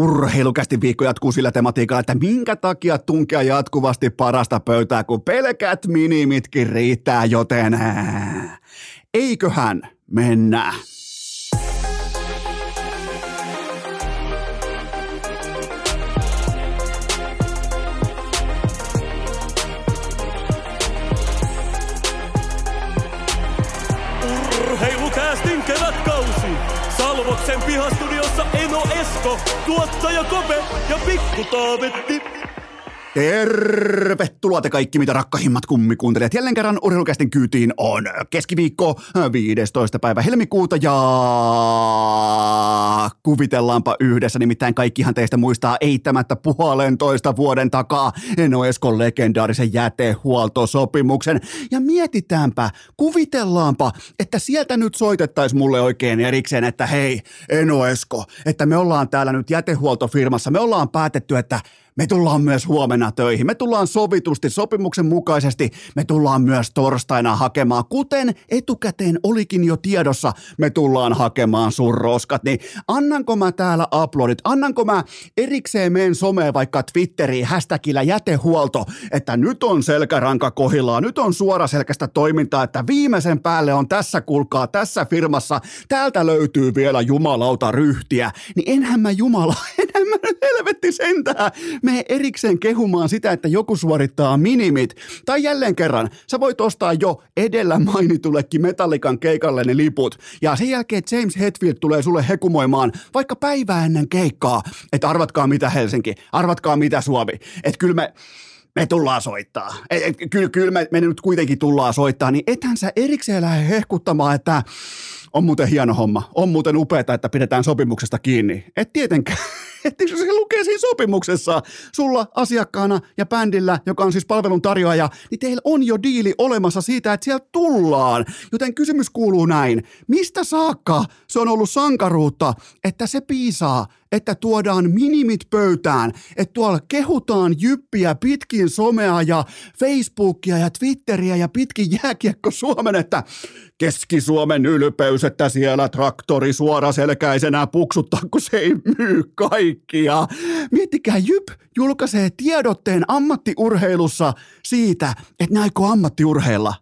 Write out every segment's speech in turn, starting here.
urheilukästi viikko jatkuu sillä tematiikalla, että minkä takia tunkea jatkuvasti parasta pöytää, kun pelkät minimitkin riittää, joten eiköhän mennä. Urheilukäästin kevätkausi. Salvoksen pihastudiossa Esko, tuottaja Kope ja Pikku Taavetti. Tervetuloa te kaikki, mitä rakkahimmat kummikuuntelijat. Jälleen kerran urheilukästin kyytiin on keskiviikko 15. päivä helmikuuta ja kuvitellaanpa yhdessä. Nimittäin kaikkihan teistä muistaa eittämättä puolentoista vuoden takaa Eno Eskon legendaarisen jätehuoltosopimuksen. Ja mietitäänpä, kuvitellaanpa, että sieltä nyt soitettaisiin mulle oikein erikseen, että hei Eno Esko, että me ollaan täällä nyt jätehuoltofirmassa. Me ollaan päätetty, että me tullaan myös huomenna töihin. Me tullaan sovitusti, sopimuksen mukaisesti. Me tullaan myös torstaina hakemaan, kuten etukäteen olikin jo tiedossa, me tullaan hakemaan sun roskat. Niin annanko mä täällä uploadit, annanko mä erikseen meen someen vaikka Twitteriin hashtagillä jätehuolto, että nyt on selkäranka kohillaan, nyt on suoraselkäistä toimintaa, että viimeisen päälle on tässä kulkaa, tässä firmassa, täältä löytyy vielä jumalauta ryhtiä, niin enhän mä jumala, mä nyt helvetti sentään me erikseen kehumaan sitä, että joku suorittaa minimit. Tai jälleen kerran, sä voit ostaa jo edellä mainitullekin Metallikan keikalle ne liput. Ja sen jälkeen James Hetfield tulee sulle hekumoimaan vaikka päivää ennen keikkaa. Että arvatkaa mitä Helsinki, arvatkaa mitä Suomi. Että kyllä me, me tullaan soittaa. Kyllä, kyllä me, me nyt kuitenkin tullaan soittaa, niin ethän sä erikseen lähde hehkuttamaan, että on muuten hieno homma, on muuten upeaa, että pidetään sopimuksesta kiinni. Et tietenkään että se lukee siinä sopimuksessa sulla asiakkaana ja bändillä, joka on siis palvelun tarjoaja, niin teillä on jo diili olemassa siitä, että sieltä tullaan. Joten kysymys kuuluu näin, mistä saakka se on ollut sankaruutta, että se piisaa, että tuodaan minimit pöytään, että tuolla kehutaan jyppiä pitkin somea ja Facebookia ja Twitteriä ja pitkin jääkiekko Suomen, että Keski-Suomen ylpeys, että siellä traktori suoraselkäisenä puksuttaa, kun se ei myy kaikkia. Miettikää, Jyp julkaisee tiedotteen ammattiurheilussa siitä, että aikoo ammattiurheilla.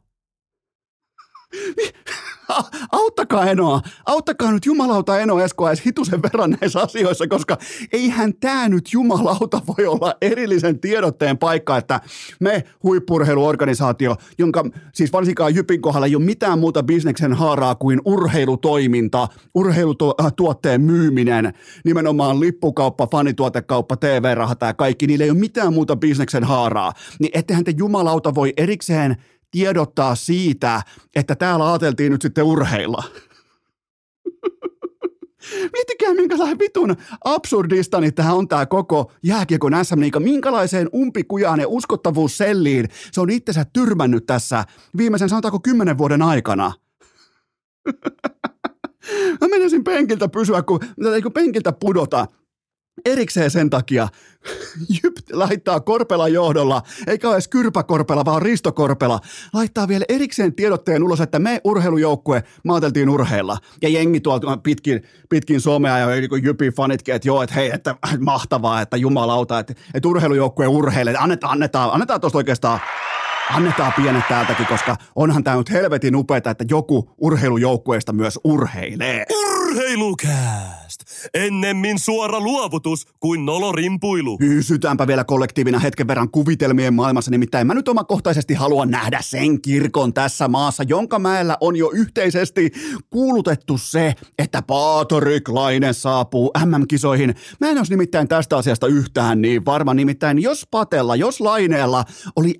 auttakaa Enoa, auttakaa nyt jumalauta Eno Eskoa edes hitusen verran näissä asioissa, koska eihän tämä nyt jumalauta voi olla erillisen tiedotteen paikka, että me huippurheiluorganisaatio, jonka siis varsinkaan Jypin kohdalla ei ole mitään muuta bisneksen haaraa kuin urheilutoiminta, urheilutuotteen myyminen, nimenomaan lippukauppa, fanituotekauppa, TV-rahat ja kaikki, niillä ei ole mitään muuta bisneksen haaraa, niin ettehän te jumalauta voi erikseen tiedottaa siitä, että täällä ajateltiin nyt sitten urheilla. Miettikää, minkälainen vitun absurdista niin tämä on tämä koko jääkiekon SM Liiga. Minkälaiseen umpikujaan ja uskottavuusselliin se on itsensä tyrmännyt tässä viimeisen sanotaanko kymmenen vuoden aikana. Mä menisin penkiltä pysyä, kun, kun penkiltä pudota erikseen sen takia Jyp laittaa Korpela johdolla, eikä ole edes Kyrpäkorpela, vaan Risto Korpela, laittaa vielä erikseen tiedotteen ulos, että me urheilujoukkue maateltiin urheilla. Ja jengi tuolta pitkin, pitkin somea ja niin Jypin fanitkin, että joo, että hei, että mahtavaa, että jumalauta, että, että urheilujoukkue urheilee. Annetaan, annetaan, annetaan tuosta oikeastaan annetaan pienet täältäkin, koska onhan tämä nyt helvetin upeeta, että joku urheilujoukkueesta myös urheilee. Urheilukääst! Ennemmin suora luovutus kuin nolorimpuilu. Pysytäänpä vielä kollektiivina hetken verran kuvitelmien maailmassa, nimittäin mä nyt omakohtaisesti haluan nähdä sen kirkon tässä maassa, jonka mäellä on jo yhteisesti kuulutettu se, että Paatorik Laine saapuu MM-kisoihin. Mä en olisi nimittäin tästä asiasta yhtään niin varma, nimittäin jos Patella, jos Laineella oli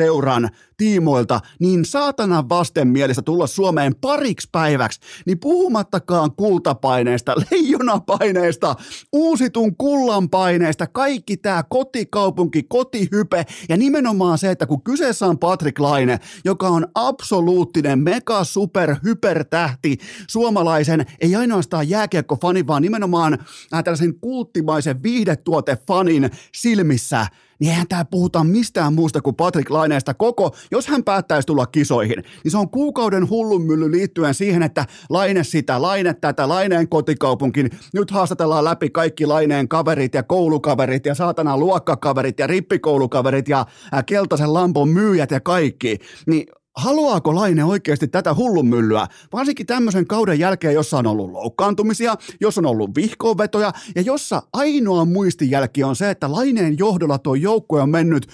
NHL-seuran tiimoilta niin saatanan vastenmielistä tulla Suomeen pariksi päiväksi, niin puhumattakaan kultapaineesta, leijonapaineesta, uusitun kullan paineesta, kaikki tämä kotikaupunki, kotihype ja nimenomaan se, että kun kyseessä on Patrick Laine, joka on absoluuttinen mega super hypertähti suomalaisen, ei ainoastaan jääkiekkofani, vaan nimenomaan äh, tällaisen kulttimaisen viihdetuotefanin silmissä, niin eihän tää puhuta mistään muusta kuin Patrick Laineesta koko jos hän päättäisi tulla kisoihin, niin se on kuukauden hullunmylly liittyen siihen, että Laine sitä, Laine tätä, Laineen kotikaupunkin, nyt haastatellaan läpi kaikki Laineen kaverit ja koulukaverit ja saatana luokkakaverit ja rippikoulukaverit ja keltaisen lampon myyjät ja kaikki, niin haluaako Laine oikeasti tätä hullunmyllyä, varsinkin tämmöisen kauden jälkeen, jossa on ollut loukkaantumisia, jos on ollut vihkoonvetoja ja jossa ainoa muistijälki on se, että Laineen johdolla tuo joukkue on mennyt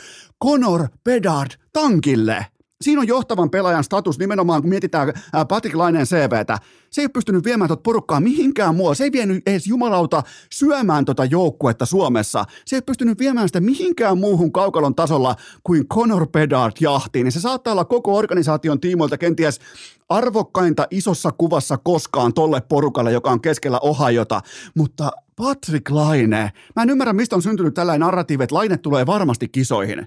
Conor Bedard tankille. Siinä on johtavan pelaajan status nimenomaan, kun mietitään Patrick Laineen CVtä. Se ei pystynyt viemään tuota porukkaa mihinkään muualle. Se ei vienyt edes jumalauta syömään tuota joukkuetta Suomessa. Se ei pystynyt viemään sitä mihinkään muuhun kaukalon tasolla kuin Conor Bedard jahtiin. Niin se saattaa olla koko organisaation tiimoilta kenties arvokkainta isossa kuvassa koskaan tolle porukalle, joka on keskellä Ohajota. Mutta Patrick Laine, mä en ymmärrä, mistä on syntynyt tällainen narratiivi, että Laine tulee varmasti kisoihin.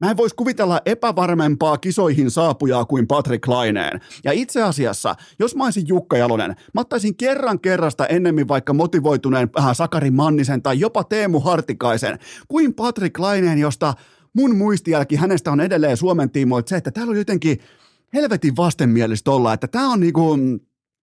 Mä en voisi kuvitella epävarmempaa kisoihin saapujaa kuin Patrick Laineen. Ja itse asiassa, jos mä olisin Jukka Jalonen, mä ottaisin kerran kerrasta ennemmin vaikka motivoituneen äh, Sakari Mannisen tai jopa Teemu Hartikaisen kuin Patrick Laineen, josta mun muistijälki hänestä on edelleen Suomen tiimoilta se, että täällä on jotenkin helvetin vastenmielistä olla, että tämä on niinku,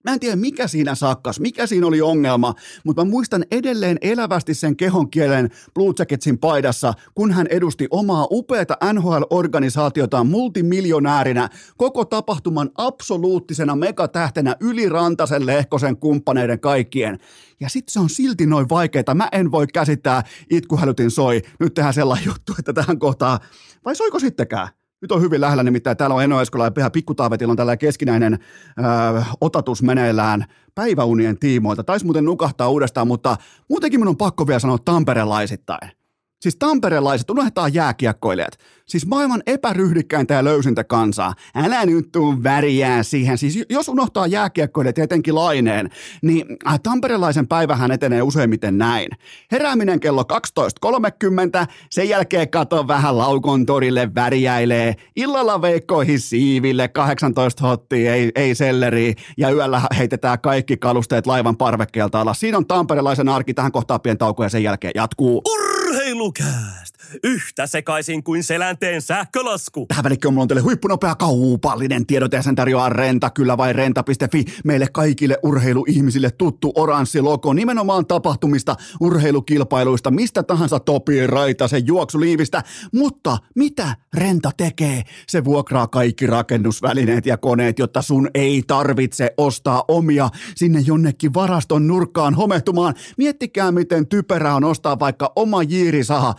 Mä en tiedä, mikä siinä sakkas, mikä siinä oli ongelma, mutta mä muistan edelleen elävästi sen kehon kielen Blue Jacketsin paidassa, kun hän edusti omaa upeata NHL-organisaatiotaan multimiljonäärinä, koko tapahtuman absoluuttisena megatähtenä yli Rantasen, Lehkosen kumppaneiden kaikkien. Ja sitten se on silti noin vaikeaa. Mä en voi käsittää, itkuhälytin soi, nyt tehdään sellainen juttu, että tähän kohtaan, vai soiko sittenkään? Nyt on hyvin lähellä, nimittäin täällä on Eno Eskola ja Pyhä Pikkutaavetilla on tällä keskinäinen ö, otatus meneillään päiväunien tiimoilta. Taisi muuten nukahtaa uudestaan, mutta muutenkin minun on pakko vielä sanoa tamperelaisittain. Siis tamperelaiset, unohdetaan jääkiekkoilijat. Siis maailman epäryhdikkäintä ja löysintä kansaa. Älä nyt tuu väriää siihen. Siis jos unohtaa jääkiekkoilijat etenkin laineen, niin äh, tamperelaisen päivähän etenee useimmiten näin. Herääminen kello 12.30, sen jälkeen kato vähän laukon torille väriäilee. Illalla veikkoihin siiville, 18 hottia, ei, ei selleri ja yöllä heitetään kaikki kalusteet laivan parvekkeelta alas. Siinä on tamperelaisen arki, tähän kohtaan pieni tauko ja sen jälkeen jatkuu. Urheilukääst! Yhtä sekaisin kuin selänteen sähkölasku. Tähän välikköön mulla on teille huippunopea kaupallinen tiedote ja sen tarjoaa Renta, kyllä vai renta.fi. Meille kaikille urheiluihmisille tuttu oranssi logo nimenomaan tapahtumista, urheilukilpailuista, mistä tahansa Topi Raitasen juoksuliivistä. Mutta mitä Renta tekee? Se vuokraa kaikki rakennusvälineet ja koneet, jotta sun ei tarvitse ostaa omia sinne jonnekin varaston nurkkaan homehtumaan. Miettikää, miten typerää on ostaa vaikka oma jiirisaha.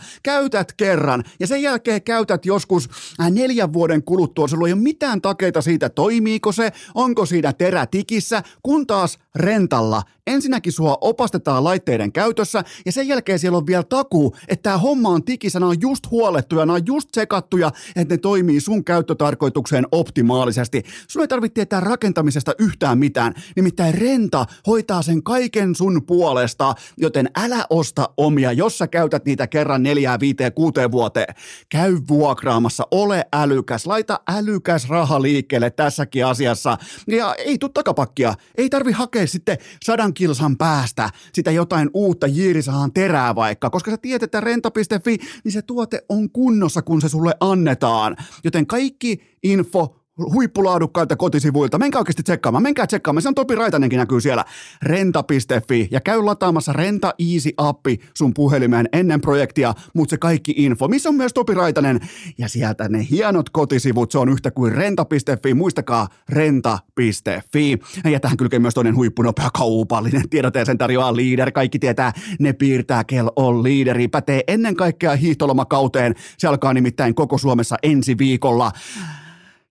Käytät kerran. Ja sen jälkeen käytät joskus äh, neljän vuoden kuluttua. Sulla ei ole mitään takeita siitä, toimiiko se, onko siinä terä tikissä, kun taas rentalla. Ensinnäkin sua opastetaan laitteiden käytössä ja sen jälkeen siellä on vielä takuu, että tämä homma on tikissä, nämä on just huolettuja, nämä on just sekattuja, että ne toimii sun käyttötarkoitukseen optimaalisesti. Sun ei tarvitse tietää rakentamisesta yhtään mitään, nimittäin renta hoitaa sen kaiken sun puolesta, joten älä osta omia, jos sä käytät niitä kerran neljää, viiteen, kuuteen vuoteen. Käy vuokraamassa, ole älykäs, laita älykäs raha liikkeelle tässäkin asiassa. Ja ei tuu takapakkia, ei tarvi hakea sitten sadan kilsan päästä sitä jotain uutta jiirisahan terää vaikka, koska sä tiedät, että renta.fi, niin se tuote on kunnossa, kun se sulle annetaan. Joten kaikki info huippulaadukkailta kotisivuilta. Menkää oikeasti tsekkaamaan, menkää tsekkaamaan. Se on Topi Raitanenkin näkyy siellä. Renta.fi ja käy lataamassa Renta Easy-appi sun puhelimeen ennen projektia, mutta se kaikki info, missä on myös Topi Raitanen. Ja sieltä ne hienot kotisivut, se on yhtä kuin renta.fi. Muistakaa renta.fi. Ja tähän kylkee myös toinen huippunopea kaupallinen tiedote sen tarjoaa Leader. Kaikki tietää, ne piirtää kel on Leaderi. Pätee ennen kaikkea hiihtolomakauteen. Se alkaa nimittäin koko Suomessa ensi viikolla.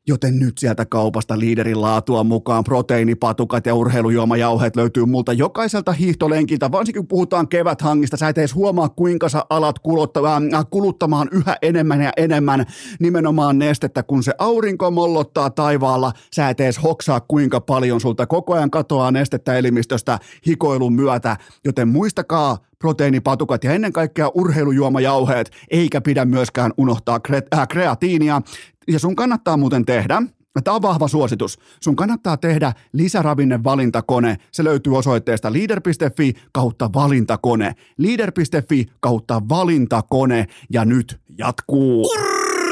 Joten nyt sieltä kaupasta liiderin laatua mukaan proteiinipatukat ja urheilujuomajauheet löytyy multa jokaiselta hiihtolenkiltä, varsinkin kun puhutaan keväthangista. Sä et edes huomaa, kuinka sä alat kuluttamaan, äh, kuluttamaan yhä enemmän ja enemmän nimenomaan nestettä, kun se aurinko mollottaa taivaalla. Sä et edes hoksaa, kuinka paljon sulta koko ajan katoaa nestettä elimistöstä hikoilun myötä. Joten muistakaa, proteiinipatukat ja ennen kaikkea urheilujuomajauheet, eikä pidä myöskään unohtaa kre- äh, kreatiinia. Ja sun kannattaa muuten tehdä, Tämä on vahva suositus. Sun kannattaa tehdä lisäravinnevalintakone. Se löytyy osoitteesta leader.fi kautta valintakone. Leader.fi kautta valintakone. Ja nyt jatkuu.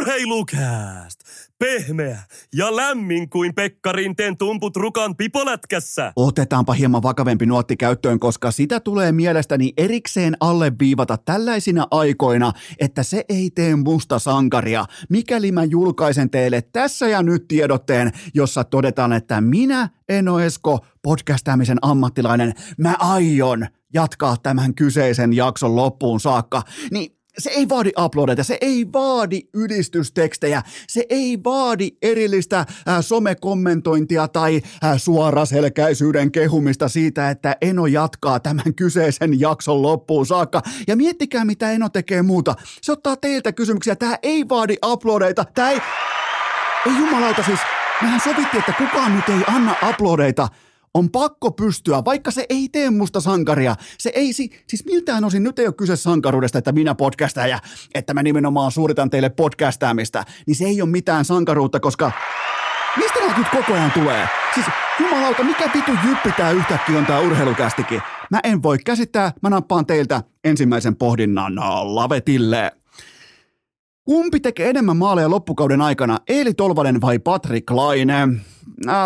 Urheilukääst! Pehmeä ja lämmin kuin Pekka Rinteen tumput rukan pipolätkässä. Otetaanpa hieman vakavempi nuotti käyttöön, koska sitä tulee mielestäni erikseen alleviivata tällaisina aikoina, että se ei tee musta sankaria, mikäli mä julkaisen teille tässä ja nyt tiedotteen, jossa todetaan, että minä, Eno Esko, podcastaamisen ammattilainen, mä aion jatkaa tämän kyseisen jakson loppuun saakka, niin se ei vaadi uploadeita, se ei vaadi ylistystekstejä, se ei vaadi erillistä äh, somekommentointia tai äh, suoraselkäisyyden kehumista siitä, että Eno jatkaa tämän kyseisen jakson loppuun saakka. Ja miettikää, mitä Eno tekee muuta. Se ottaa teiltä kysymyksiä. Tämä ei vaadi uploadeita. Tämä ei... Ei jumalauta siis. Mehän sovittiin, että kukaan nyt ei anna uploadeita on pakko pystyä, vaikka se ei tee musta sankaria. Se ei, siis miltään osin nyt ei ole kyse sankaruudesta, että minä podcastan ja että mä nimenomaan suoritan teille podcastaamista, niin se ei ole mitään sankaruutta, koska mistä näitä nyt koko ajan tulee? Siis jumalauta, mikä vitu jyppi tää yhtäkkiä on tää urheilukästikin? Mä en voi käsittää, mä nappaan teiltä ensimmäisen pohdinnan lavetille. Kumpi tekee enemmän maaleja loppukauden aikana, Eeli Tolvanen vai Patrick Laine?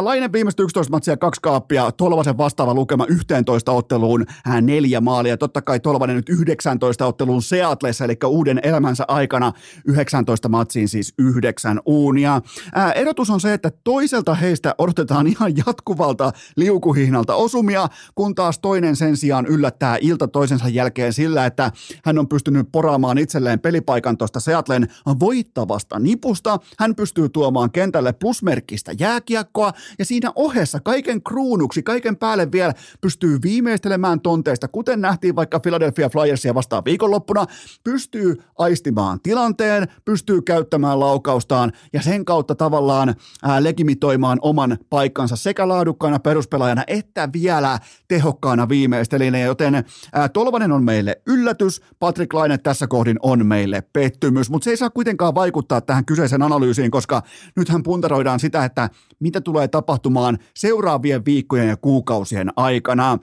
Laine viimeiset 11 matsia, kaksi kaappia, Tolvasen vastaava lukema 11 otteluun, ää, neljä maalia. Totta kai Tolvanen nyt 19 otteluun Seatlessa, eli uuden elämänsä aikana 19 matsiin siis yhdeksän uunia. Ää, erotus on se, että toiselta heistä odotetaan ihan jatkuvalta liukuhihnalta osumia, kun taas toinen sen sijaan yllättää ilta toisensa jälkeen sillä, että hän on pystynyt poraamaan itselleen pelipaikan tuosta Seatlen voittavasta nipusta. Hän pystyy tuomaan kentälle plusmerkkistä jääkiekkoa, viikkoa ja siinä ohessa kaiken kruunuksi, kaiken päälle vielä pystyy viimeistelemään tonteista, kuten nähtiin vaikka Philadelphia Flyersia vastaan viikonloppuna, pystyy aistimaan tilanteen, pystyy käyttämään laukaustaan ja sen kautta tavallaan ää, legimitoimaan oman paikkansa sekä laadukkaana peruspelaajana että vielä tehokkaana viimeistelijänä, joten ää, Tolvanen on meille yllätys, Patrick Laine tässä kohdin on meille pettymys, mutta se ei saa kuitenkaan vaikuttaa tähän kyseiseen analyysiin, koska nythän puntaroidaan sitä, että mitä tulee tapahtumaan seuraavien viikkojen ja kuukausien aikana.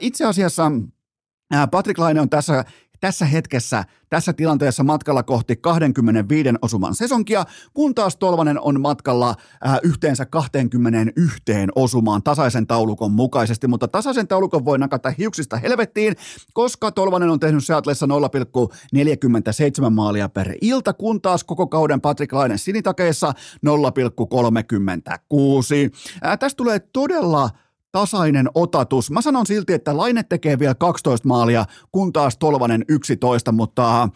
Itse asiassa Patrick Laine on tässä tässä hetkessä, tässä tilanteessa matkalla kohti 25 osuman sesonkia, kun taas Tolvanen on matkalla ää, yhteensä 21 osumaan tasaisen taulukon mukaisesti, mutta tasaisen taulukon voi nakata hiuksista helvettiin, koska Tolvanen on tehnyt Seatlessa 0,47 maalia per ilta, kun taas koko kauden Patrick Laine sinitakeessa 0,36. Ää, tästä tulee todella tasainen otatus. Mä sanon silti, että Laine tekee vielä 12 maalia, kun taas Tolvanen 11, mutta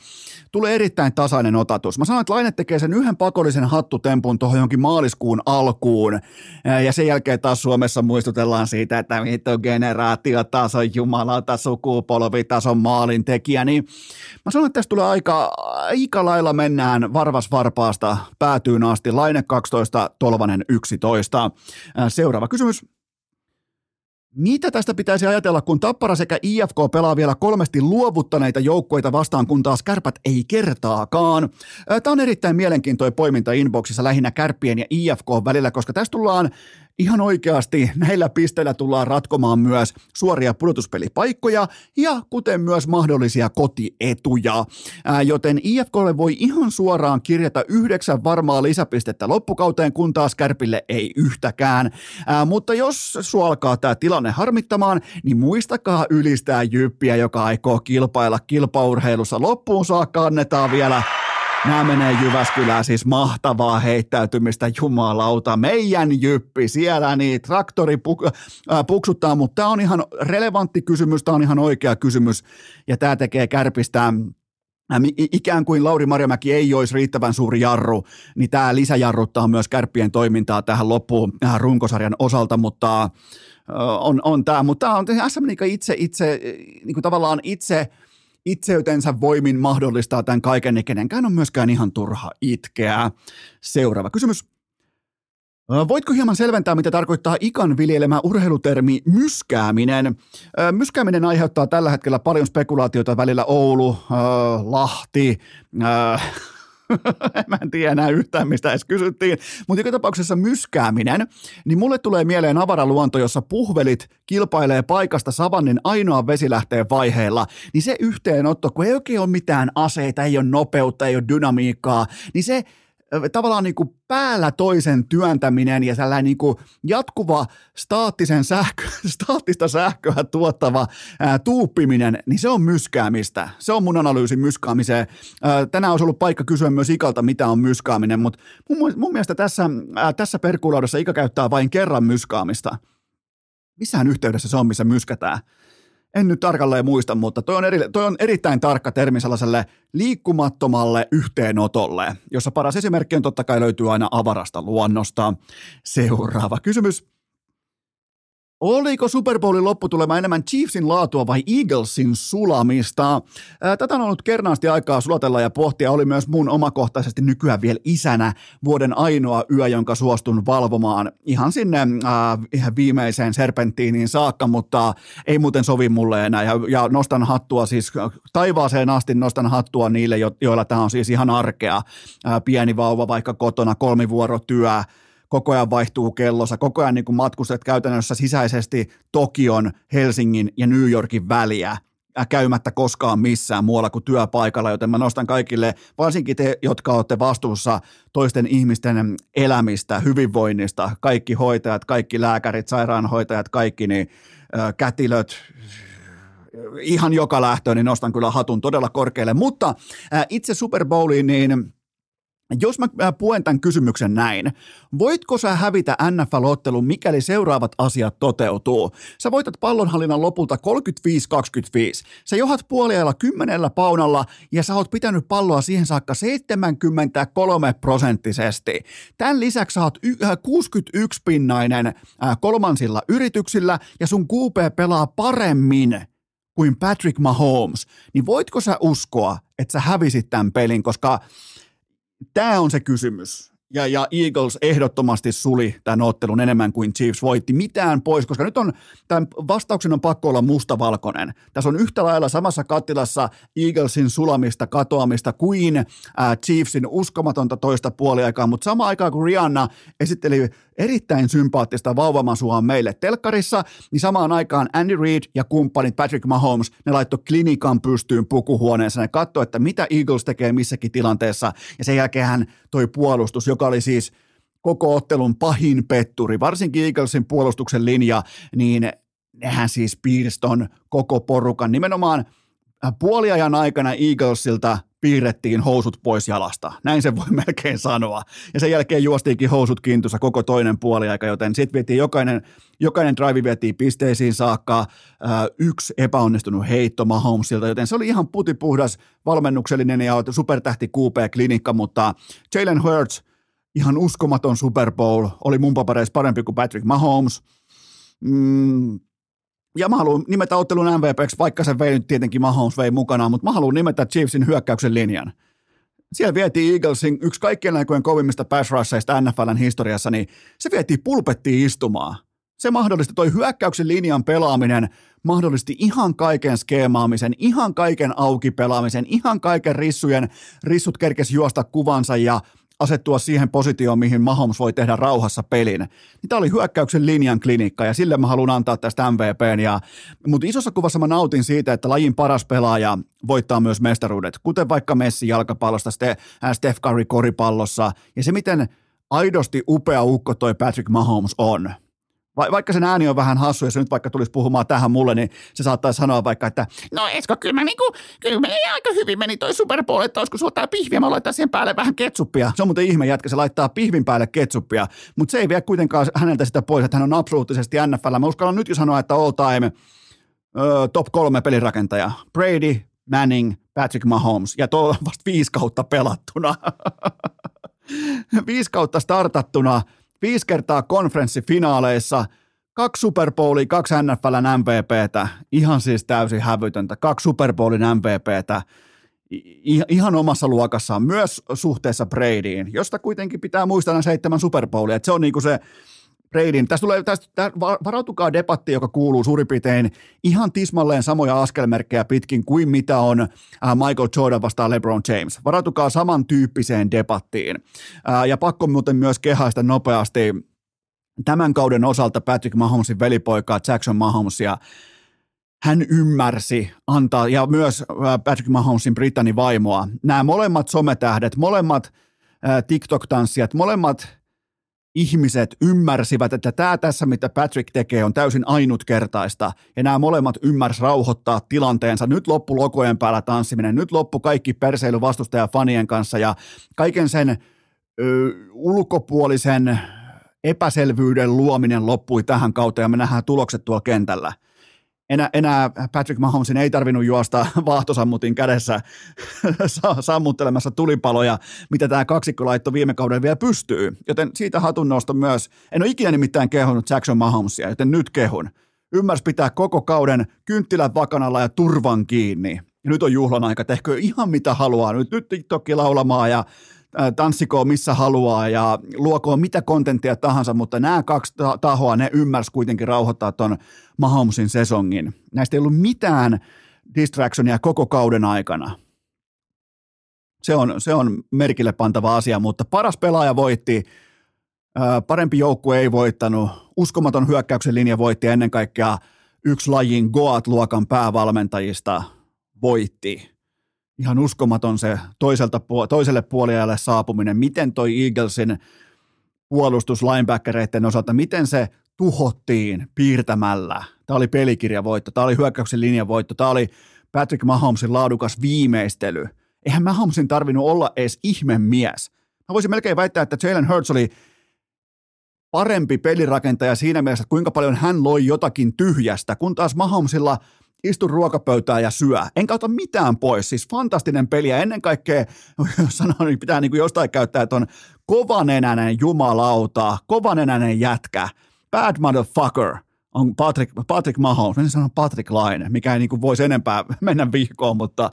tulee erittäin tasainen otatus. Mä sanon, että Laine tekee sen yhden pakollisen hattutempun tuohon jonkin maaliskuun alkuun, ja sen jälkeen taas Suomessa muistutellaan siitä, että mitä on generaatiotason jumalata, sukupolvitason maalintekijä, niin mä sanon, että tässä tulee aika, aika lailla mennään varvas varpaasta päätyyn asti. Laine 12, Tolvanen 11. Seuraava kysymys. Mitä tästä pitäisi ajatella, kun Tappara sekä IFK pelaa vielä kolmesti luovuttaneita joukkoita vastaan, kun taas kärpät ei kertaakaan? Tämä on erittäin mielenkiintoinen poiminta inboxissa lähinnä kärppien ja IFK välillä, koska tässä tullaan ihan oikeasti näillä pisteillä tullaan ratkomaan myös suoria pudotuspelipaikkoja ja kuten myös mahdollisia kotietuja. Ää, joten IFKlle voi ihan suoraan kirjata yhdeksän varmaa lisäpistettä loppukauteen, kun taas Kärpille ei yhtäkään. Ää, mutta jos sua alkaa tämä tilanne harmittamaan, niin muistakaa ylistää Jyppiä, joka aikoo kilpailla kilpaurheilussa loppuun saakka. Annetaan vielä Nämä menee Jyväskylään, siis mahtavaa heittäytymistä, jumalauta. Meidän jyppi, siellä niin traktori puk- äh, puksuttaa, mutta tämä on ihan relevantti kysymys, tämä on ihan oikea kysymys, ja tämä tekee kärpistä. Äh, ikään kuin Lauri Marjamäki ei olisi riittävän suuri jarru, niin tämä lisäjarruttaa myös kärppien toimintaa tähän loppuun äh, runkosarjan osalta, mutta äh, on, on tämä, mutta tämä on SM itse, itse niin kuin tavallaan itse – itseytensä voimin mahdollistaa tämän kaiken, niin kenenkään on myöskään ihan turha itkeä. Seuraava kysymys. Voitko hieman selventää, mitä tarkoittaa ikan viljelemä urheilutermi myskääminen? Myskääminen aiheuttaa tällä hetkellä paljon spekulaatioita välillä Oulu, Lahti, mä en tiedä enää yhtään, mistä edes kysyttiin. Mutta joka tapauksessa myskääminen, niin mulle tulee mieleen avaraluonto, jossa puhvelit kilpailee paikasta savannin ainoa vesilähteen vaiheella. Niin se yhteenotto, kun ei oikein ole mitään aseita, ei ole nopeutta, ei ole dynamiikkaa, niin se tavallaan niin kuin päällä toisen työntäminen ja sellainen niin kuin jatkuva staattisen sähkö, staattista sähköä tuottava ää, tuuppiminen, niin se on myskäämistä. Se on mun analyysi myskäämiseen. Ää, tänään olisi ollut paikka kysyä myös Ikalta, mitä on myskääminen, mutta mun, mun mielestä tässä, ää, tässä perkulaudessa Ika käyttää vain kerran myskaamista. Missään yhteydessä se on, missä myskätään en nyt tarkalleen muista, mutta toi on, eri, toi on erittäin tarkka termi sellaiselle liikkumattomalle yhteenotolle, jossa paras esimerkki on totta kai löytyy aina avarasta luonnosta. Seuraava kysymys. Oliko Super Bowlin lopputulema enemmän Chiefsin laatua vai Eaglesin sulamista? Tätä on ollut kernaasti aikaa sulatella ja pohtia. Oli myös mun omakohtaisesti nykyään vielä isänä vuoden ainoa yö, jonka suostun valvomaan ihan sinne äh, viimeiseen serpenttiiniin saakka, mutta ei muuten sovi mulle enää. Ja, ja nostan hattua siis taivaaseen asti nostan hattua niille, jo, joilla tämä on siis ihan arkea. Äh, pieni vauva vaikka kotona, kolmivuorotyö, koko ajan vaihtuu kellossa, koko ajan niin matkustat käytännössä sisäisesti Tokion, Helsingin ja New Yorkin väliä käymättä koskaan missään muualla kuin työpaikalla, joten mä nostan kaikille, varsinkin te, jotka olette vastuussa toisten ihmisten elämistä, hyvinvoinnista, kaikki hoitajat, kaikki lääkärit, sairaanhoitajat, kaikki niin, kätilöt, ihan joka lähtöön, niin nostan kyllä hatun todella korkealle, mutta itse Super Bowliin, niin jos mä puen tämän kysymyksen näin, voitko sä hävitä NFL-ottelun, mikäli seuraavat asiat toteutuu? Sä voitat pallonhallinnan lopulta 35-25. Sä johat puoliajalla kymmenellä paunalla ja sä oot pitänyt palloa siihen saakka 73 prosenttisesti. Tämän lisäksi sä oot 61-pinnainen kolmansilla yrityksillä ja sun QP pelaa paremmin kuin Patrick Mahomes. Niin voitko sä uskoa, että sä hävisit tämän pelin, koska – tämä on se kysymys. Ja, ja Eagles ehdottomasti suli tämän ottelun enemmän kuin Chiefs voitti. Mitään pois, koska nyt on, tämän vastauksen on pakko olla mustavalkoinen. Tässä on yhtä lailla samassa kattilassa Eaglesin sulamista, katoamista kuin äh, Chiefsin uskomatonta toista puoliaikaa, mutta sama aikaa kun Rihanna esitteli erittäin sympaattista vauvamasua meille telkkarissa, niin samaan aikaan Andy Reid ja kumppanit Patrick Mahomes, ne laittoi klinikan pystyyn pukuhuoneessa, ne katsoi, että mitä Eagles tekee missäkin tilanteessa, ja sen jälkeen toi puolustus, joka oli siis koko ottelun pahin petturi, varsinkin Eaglesin puolustuksen linja, niin nehän siis piirston koko porukan nimenomaan puoliajan aikana Eaglesilta piirrettiin housut pois jalasta. Näin se voi melkein sanoa. Ja sen jälkeen juostiinkin housut kintussa koko toinen puoliaika, joten sitten vietiin jokainen, jokainen drive vietiin pisteisiin saakka. yksi epäonnistunut heitto Mahomesilta, joten se oli ihan putipuhdas valmennuksellinen ja supertähti QP-klinikka, mutta Jalen Hurts, ihan uskomaton Super Bowl, oli mun papereissa parempi kuin Patrick Mahomes. Mm, ja mä haluan nimetä ottelun MVPksi, vaikka se vei nyt tietenkin Mahomes vei mukanaan, mutta mä haluan nimetä Chiefsin hyökkäyksen linjan. Siellä vietiin Eaglesin yksi kaikkien aikojen kovimmista pass rusheista NFLn historiassa, niin se vietiin pulpettiin istumaan. Se mahdollisti toi hyökkäyksen linjan pelaaminen, mahdollisti ihan kaiken skeemaamisen, ihan kaiken auki pelaamisen, ihan kaiken rissujen, rissut kerkes juosta kuvansa ja asettua siihen positioon, mihin Mahomes voi tehdä rauhassa pelin. Niin tämä oli hyökkäyksen linjan klinikka ja sille mä haluan antaa tästä MVPn. Ja, mutta isossa kuvassa mä nautin siitä, että lajin paras pelaaja voittaa myös mestaruudet, kuten vaikka Messi jalkapallosta, Steph Curry koripallossa ja se miten aidosti upea ukko toi Patrick Mahomes on – va- vaikka sen ääni on vähän hassu ja se nyt vaikka tulisi puhumaan tähän mulle, niin se saattaa sanoa vaikka, että no Esko, kyllä, mä niinku, kyllä meni aika hyvin meni toi Super Bowl, että olisiko sulla pihviä, mä laitan siihen päälle vähän ketsuppia. Se on muuten ihme jätkä, se laittaa pihvin päälle ketsuppia, mutta se ei vie kuitenkaan häneltä sitä pois, että hän on absoluuttisesti NFL. Mä uskallan nyt jo sanoa, että all time ö, top kolme pelirakentaja. Brady, Manning, Patrick Mahomes ja tuo vasta viisi kautta pelattuna. viisi kautta startattuna viisi kertaa konferenssifinaaleissa, kaksi Super Bowlia, kaksi NFLn MVPtä, ihan siis täysin hävytöntä, kaksi Super Bowlin MVPtä, ihan omassa luokassaan, myös suhteessa Bradyin, josta kuitenkin pitää muistaa nämä seitsemän Super Bowlia, että se on niinku se Bradyn, tästä tulee, tästä, varautukaa debatti, joka kuuluu suurin piirtein ihan tismalleen samoja askelmerkkejä pitkin kuin mitä on Michael Jordan vastaan LeBron James. Varautukaa samantyyppiseen debattiin. Ja pakko muuten myös kehaista nopeasti tämän kauden osalta Patrick Mahomesin velipoikaa Jackson Mahomesia. Hän ymmärsi antaa, ja myös Patrick Mahomesin Britannin vaimoa, nämä molemmat sometähdet, molemmat – TikTok-tanssijat, molemmat ihmiset ymmärsivät, että tämä tässä, mitä Patrick tekee, on täysin ainutkertaista. Ja nämä molemmat ymmärsi rauhoittaa tilanteensa. Nyt loppu lokojen päällä tanssiminen, nyt loppu kaikki perseily vastustaja fanien kanssa ja kaiken sen ö, ulkopuolisen epäselvyyden luominen loppui tähän kautta ja me nähdään tulokset tuolla kentällä – enää, enää Patrick Mahomesin ei tarvinnut juosta vaahtosammutin kädessä sammuttelemassa tulipaloja, mitä tämä kaksikko laittoi viime kaudella vielä pystyy. Joten siitä hatunnosto myös. En ole ikinä nimittäin kehunut Jackson Mahomesia, joten nyt kehun. Ymmärsi pitää koko kauden kynttilän vakanalla ja turvan kiinni. Ja nyt on juhlan aika, tehkö ihan mitä haluaa. Nyt, nyt TikTokki laulamaan ja tanssikoon missä haluaa ja luokoon mitä kontenttia tahansa, mutta nämä kaksi tahoa, ne ymmärsi kuitenkin rauhoittaa ton Mahomesin sesongin. Näistä ei ollut mitään distractionia koko kauden aikana. Se on, se on merkille pantava asia, mutta paras pelaaja voitti, parempi joukkue ei voittanut, uskomaton hyökkäyksen linja voitti ennen kaikkea yksi lajin Goat-luokan päävalmentajista voitti ihan uskomaton se toiselta, toiselle puoliajalle saapuminen, miten toi Eaglesin puolustus linebackereiden osalta, miten se tuhottiin piirtämällä. Tämä oli pelikirjavoitto, tämä oli hyökkäyksen linjavoitto, tämä oli Patrick Mahomesin laadukas viimeistely. Eihän Mahomesin tarvinnut olla edes ihmemies. Mä voisin melkein väittää, että Jalen Hurts oli parempi pelirakentaja siinä mielessä, että kuinka paljon hän loi jotakin tyhjästä, kun taas Mahomesilla – istu ruokapöytään ja syö. Enkä ota mitään pois. Siis fantastinen peli ja ennen kaikkea, jos sanoo, niin pitää niin kuin jostain käyttää, että on kovanenäinen jumalauta, kovanenäinen jätkä, bad motherfucker on Patrick, Patrick Mahomes. Mä sanon Patrick Laine, mikä ei niin kuin voisi enempää mennä viikkoon, mutta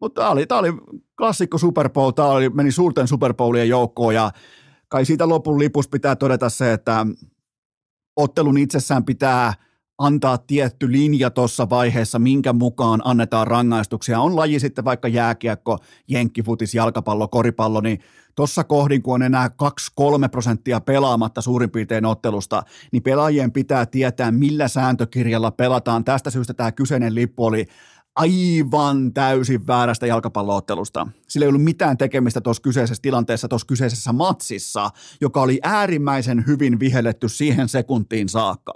mutta tämä oli, tämä oli klassikko Super Bowl, tämä oli, meni suurten Super Bowlien joukkoon ja kai siitä lopun lipusta pitää todeta se, että ottelun itsessään pitää – antaa tietty linja tuossa vaiheessa, minkä mukaan annetaan rangaistuksia. On laji sitten vaikka jääkiekko, jenkkifutis, jalkapallo, koripallo, niin tuossa kohdin, kun on enää 2-3 prosenttia pelaamatta suurin piirtein ottelusta, niin pelaajien pitää tietää, millä sääntökirjalla pelataan. Tästä syystä tämä kyseinen lippu oli aivan täysin väärästä jalkapalloottelusta. Sillä ei ollut mitään tekemistä tuossa kyseisessä tilanteessa, tuossa kyseisessä matsissa, joka oli äärimmäisen hyvin vihelletty siihen sekuntiin saakka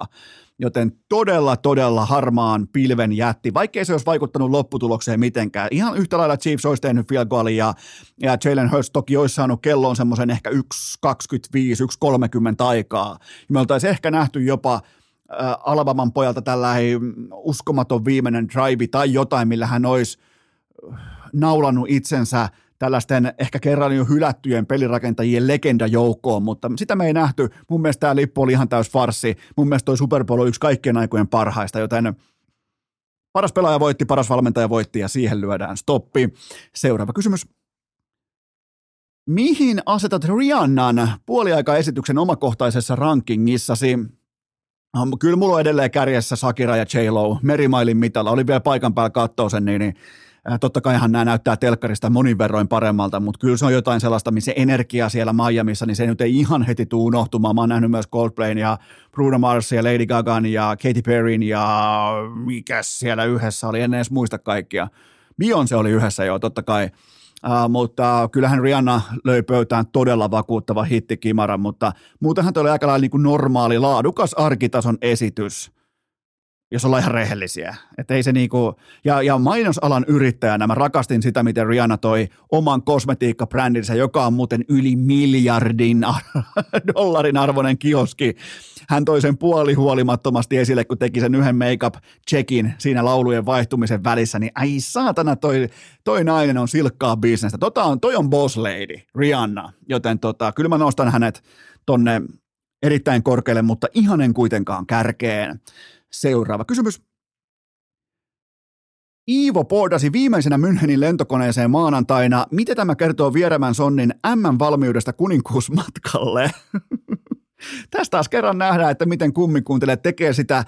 joten todella, todella harmaan pilven jätti, vaikkei se olisi vaikuttanut lopputulokseen mitenkään. Ihan yhtä lailla Chiefs olisi tehnyt field goalin ja, ja Jalen Hurts toki olisi saanut kelloon semmoisen ehkä 1.25, 1.30 aikaa. Me oltaisiin ehkä nähty jopa äh, Alabaman pojalta tällainen uskomaton viimeinen drive tai jotain, millä hän olisi naulannut itsensä tällaisten ehkä kerran jo hylättyjen pelirakentajien legendajoukkoon, mutta sitä me ei nähty. Mun mielestä tämä lippu oli ihan täys farsi. Mun mielestä toi Super Bowl on yksi kaikkien aikojen parhaista, joten paras pelaaja voitti, paras valmentaja voitti ja siihen lyödään stoppi. Seuraava kysymys. Mihin asetat Rihannan puoliaikaesityksen omakohtaisessa rankingissasi? Kyllä mulla on edelleen kärjessä Sakira ja J-Lo merimailin mitalla. Oli vielä paikan päällä katsoa sen, niin, niin Totta kaihan nämä näyttää telkkarista monin verroin paremmalta, mutta kyllä se on jotain sellaista, missä energia siellä Miamiissa, niin se nyt ei ihan heti tuu unohtumaan. Mä oon nähnyt myös Coldplayn ja Bruno Mars ja Lady Gagan ja Katy Perryn ja mikä siellä yhdessä oli, en edes muista kaikkia. Beyoncé oli yhdessä jo, totta kai. Uh, mutta kyllähän Rihanna löi pöytään todella vakuuttava hittikimara, mutta muutenhan toi oli aika lailla niin kuin normaali, laadukas arkitason esitys – jos ollaan ihan rehellisiä. Et ei se niinku, ja, ja mainosalan yrittäjänä mä rakastin sitä, miten Rihanna toi oman kosmetiikkabrändinsä, joka on muuten yli miljardin dollarin arvoinen kioski. Hän toi sen puoli huolimattomasti esille, kun teki sen yhden make-up-checkin siinä laulujen vaihtumisen välissä, niin ai saatana, toi, toi nainen on silkkaa bisnestä. Tota on, toi on boss lady, Rihanna, joten tota, kyllä mä nostan hänet tonne erittäin korkealle, mutta ihan en kuitenkaan kärkeen. Seuraava kysymys. Iivo poodasi viimeisenä Münchenin lentokoneeseen maanantaina. Miten tämä kertoo Vieremän Sonnin M-valmiudesta kuninkuusmatkalle? Tästä taas kerran nähdään, että miten kuuntelee tekee sitä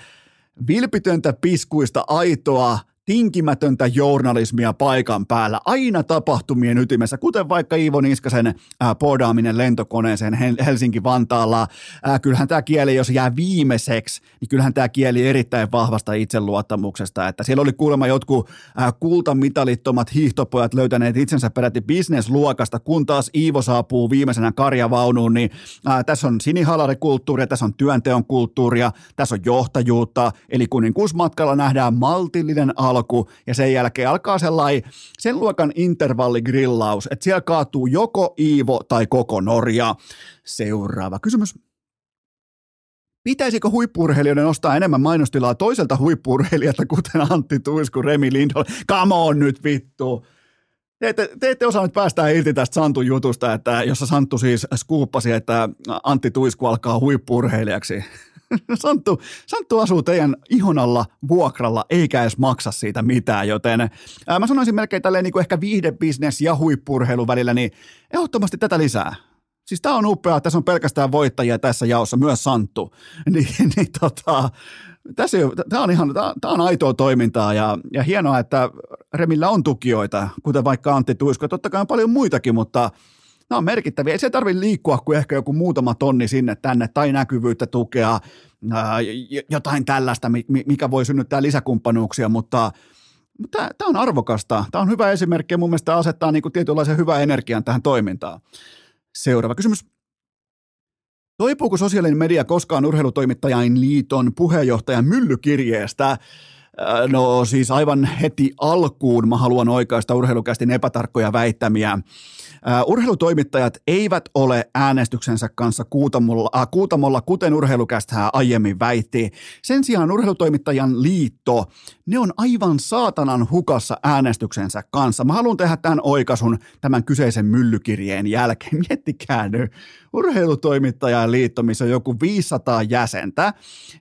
vilpitöntä piskuista aitoa tinkimätöntä journalismia paikan päällä, aina tapahtumien ytimessä, kuten vaikka Iivo Niskasen äh, podaaminen lentokoneeseen Helsinki-Vantaalla. Äh, kyllähän tämä kieli, jos jää viimeiseksi, niin kyllähän tämä kieli erittäin vahvasta itseluottamuksesta, että siellä oli kuulemma jotkut äh, kultamitalittomat hiihtopojat löytäneet itsensä peräti bisnesluokasta, kun taas Iivo saapuu viimeisenä karjavaunuun, niin äh, tässä on sinihalarikulttuuria, tässä on työnteon kulttuuria, tässä on johtajuutta, eli kuninkuusmatkalla nähdään maltillinen alku ja sen jälkeen alkaa sellainen sen luokan intervalligrillaus, että siellä kaatuu joko Iivo tai koko Norja. Seuraava kysymys. Pitäisikö huippurheilijoiden ostaa enemmän mainostilaa toiselta huippurheilijalta, kuten Antti Tuisku, Remi Lindholm? Come on nyt vittu! Te ette, te ette osannut päästää irti tästä Santun jutusta, että jossa Santtu siis skuuppasi, että Antti Tuisku alkaa huippurheilijaksi. Santtu, Santtu asuu teidän ihonalla vuokralla, eikä edes maksa siitä mitään, joten ää, mä sanoisin melkein tälleen niin kuin ehkä viihdebisnes ja huippurheilun välillä, niin ehdottomasti tätä lisää. Siis tämä on upea, tässä on pelkästään voittajia tässä jaossa, myös Santtu. Niin, niin tota, tässä tämä on ihan, tämä on aitoa toimintaa ja, ja hienoa, että Remillä on tukijoita, kuten vaikka Antti Tuisko, totta kai on paljon muitakin, mutta nämä on merkittäviä. Ei se tarvitse liikkua kuin ehkä joku muutama tonni sinne tänne tai näkyvyyttä tukea, ää, jotain tällaista, mikä voi synnyttää lisäkumppanuuksia, mutta Tämä, on arvokasta. Tämä on hyvä esimerkki ja mun mielestä asettaa niin kuin tietynlaisen hyvän energian tähän toimintaan. Seuraava kysymys. Toipuuko sosiaalinen media koskaan urheilutoimittajain liiton puheenjohtajan myllykirjeestä? No siis aivan heti alkuun mä haluan oikaista urheilukästin epätarkkoja väittämiä. Uh, urheilutoimittajat eivät ole äänestyksensä kanssa kuutamolla, uh, kuutamolla kuten urheilukästä aiemmin väitti. Sen sijaan urheilutoimittajan liitto, ne on aivan saatanan hukassa äänestyksensä kanssa. Mä haluan tehdä tämän oikaisun tämän kyseisen myllykirjeen jälkeen. Miettikää nyt, urheilutoimittajan liitto, missä on joku 500 jäsentä,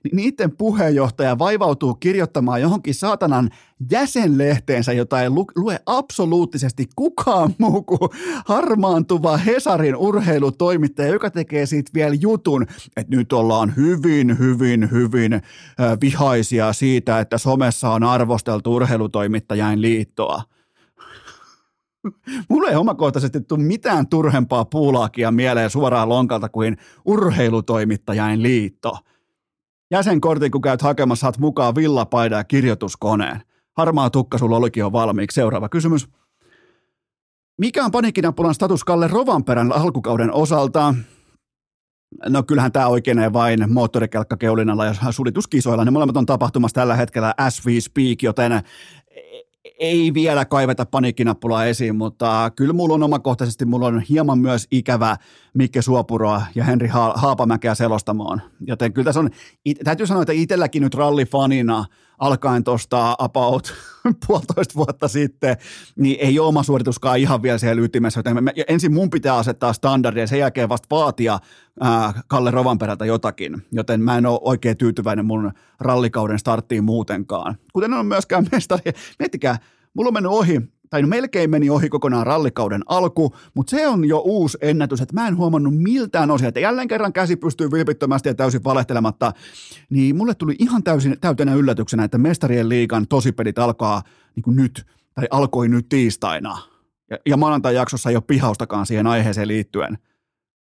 niin niiden puheenjohtaja vaivautuu kirjoittamaan johonkin saatanan jäsenlehteensä, jota ei lue absoluuttisesti kukaan muu kuin harmaantuva Hesarin urheilutoimittaja, joka tekee siitä vielä jutun, että nyt ollaan hyvin, hyvin, hyvin vihaisia siitä, että somessa on arvosteltu urheilutoimittajain liittoa. Mulla ei omakohtaisesti tule mitään turhempaa puulaakia mieleen suoraan lonkalta kuin urheilutoimittajain liitto. Jäsenkortin, kun käyt hakemassa, saat mukaan villapaidan ja kirjoituskoneen. Harmaa tukka sulla olikin jo valmiiksi. Seuraava kysymys. Mikä on paniikkinapulan status Kalle Rovanperän alkukauden osalta? No kyllähän tämä oikeenee vain moottorikelkkakeulinalla ja sulituskisoilla. Ne molemmat on tapahtumassa tällä hetkellä as we speak, joten ei vielä kaiveta paniikkinappulaa esiin, mutta kyllä mulla on omakohtaisesti, mulla on hieman myös ikävä Mikke Suopuroa ja Henri Haapamäkeä selostamaan. Joten kyllä tässä on, täytyy sanoa, että itselläkin nyt rallifanina alkaen tuosta about puolitoista vuotta sitten, niin ei ole oma suorituskaan ihan vielä siellä ytimessä, joten ensin mun pitää asettaa standardia ja sen jälkeen vasta vaatia ää, Kalle Rovanperältä jotakin, joten mä en ole oikein tyytyväinen mun rallikauden starttiin muutenkaan. Kuten on myöskään mestari, miettikää, mulla on mennyt ohi tai no melkein meni ohi kokonaan rallikauden alku, mutta se on jo uusi ennätys, että mä en huomannut miltään osia, että jälleen kerran käsi pystyy vilpittömästi ja täysin valehtelematta, niin mulle tuli ihan täysin täytenä yllätyksenä, että mestarien liigan tosipelit alkaa niin kuin nyt, tai alkoi nyt tiistaina. Ja, ja maanantai-jaksossa ei ole pihaustakaan siihen aiheeseen liittyen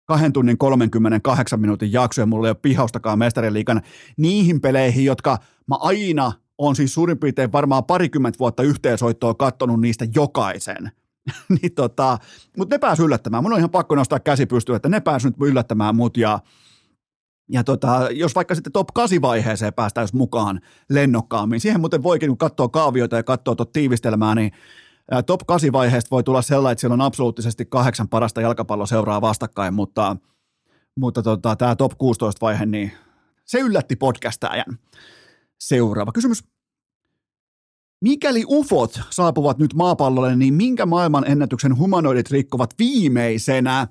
kahden tunnin 38 minuutin jakso ja mulla ei ole pihaustakaan mestarien liikan niihin peleihin, jotka mä aina on siis suurin piirtein varmaan parikymmentä vuotta yhteensoittoa kattonut niistä jokaisen. niin tota, mutta ne pääsi yllättämään. Mun on ihan pakko nostaa käsi pystyyn, että ne pääsi nyt yllättämään mut ja ja tota, jos vaikka sitten top 8 vaiheeseen päästäisiin mukaan lennokkaammin, siihen muuten voikin, kun kaavioita ja katsoo tuota tiivistelmää, niin top 8 vaiheesta voi tulla sellainen, että siellä on absoluuttisesti kahdeksan parasta jalkapalloseuraa vastakkain, mutta, mutta tota, tämä top 16 vaihe, niin se yllätti podcastajan. Seuraava kysymys. Mikäli ufot saapuvat nyt maapallolle, niin minkä maailman ennätyksen humanoidit rikkovat viimeisenä?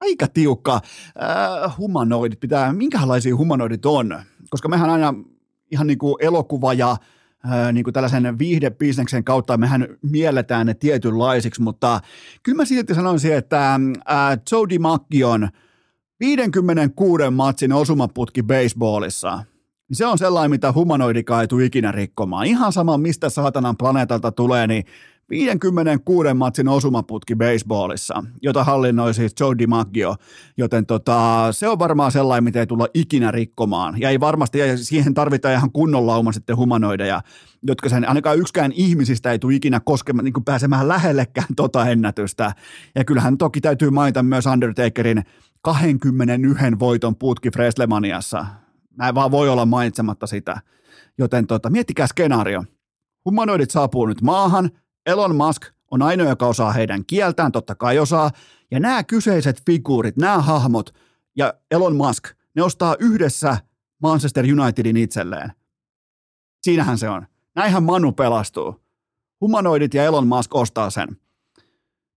Aika tiukka. Äh, humanoidit pitää, minkälaisia humanoidit on? Koska mehän aina ihan niin kuin elokuva ja äh, niin kuin tällaisen viihdebisneksen kautta mehän mielletään ne tietynlaisiksi, mutta kyllä mä silti sanoisin, että äh, Jody Mackion 56 matsin osumaputki baseballissa – se on sellainen, mitä humanoidikaan ei tule ikinä rikkomaan. Ihan sama, mistä saatanan planeetalta tulee, niin 56 matsin osumaputki baseballissa, jota hallinnoi siis Joe DiMaggio, joten tota, se on varmaan sellainen, mitä ei tulla ikinä rikkomaan. Ja ei varmasti, ja siihen tarvitaan ihan kunnon lauma sitten humanoideja, jotka sen, ainakaan yksikään ihmisistä ei tule ikinä koskemaan, niin pääsemään lähellekään tota ennätystä. Ja kyllähän toki täytyy mainita myös Undertakerin 21 voiton putki Freslemaniassa. Mä en vaan voi olla mainitsematta sitä. Joten tota, miettikää skenaario. Humanoidit saapuu nyt maahan, Elon Musk on ainoa, joka osaa heidän kieltään, totta kai osaa, ja nämä kyseiset figuurit, nämä hahmot ja Elon Musk, ne ostaa yhdessä Manchester Unitedin itselleen. Siinähän se on. Näinhän Manu pelastuu. Humanoidit ja Elon Musk ostaa sen.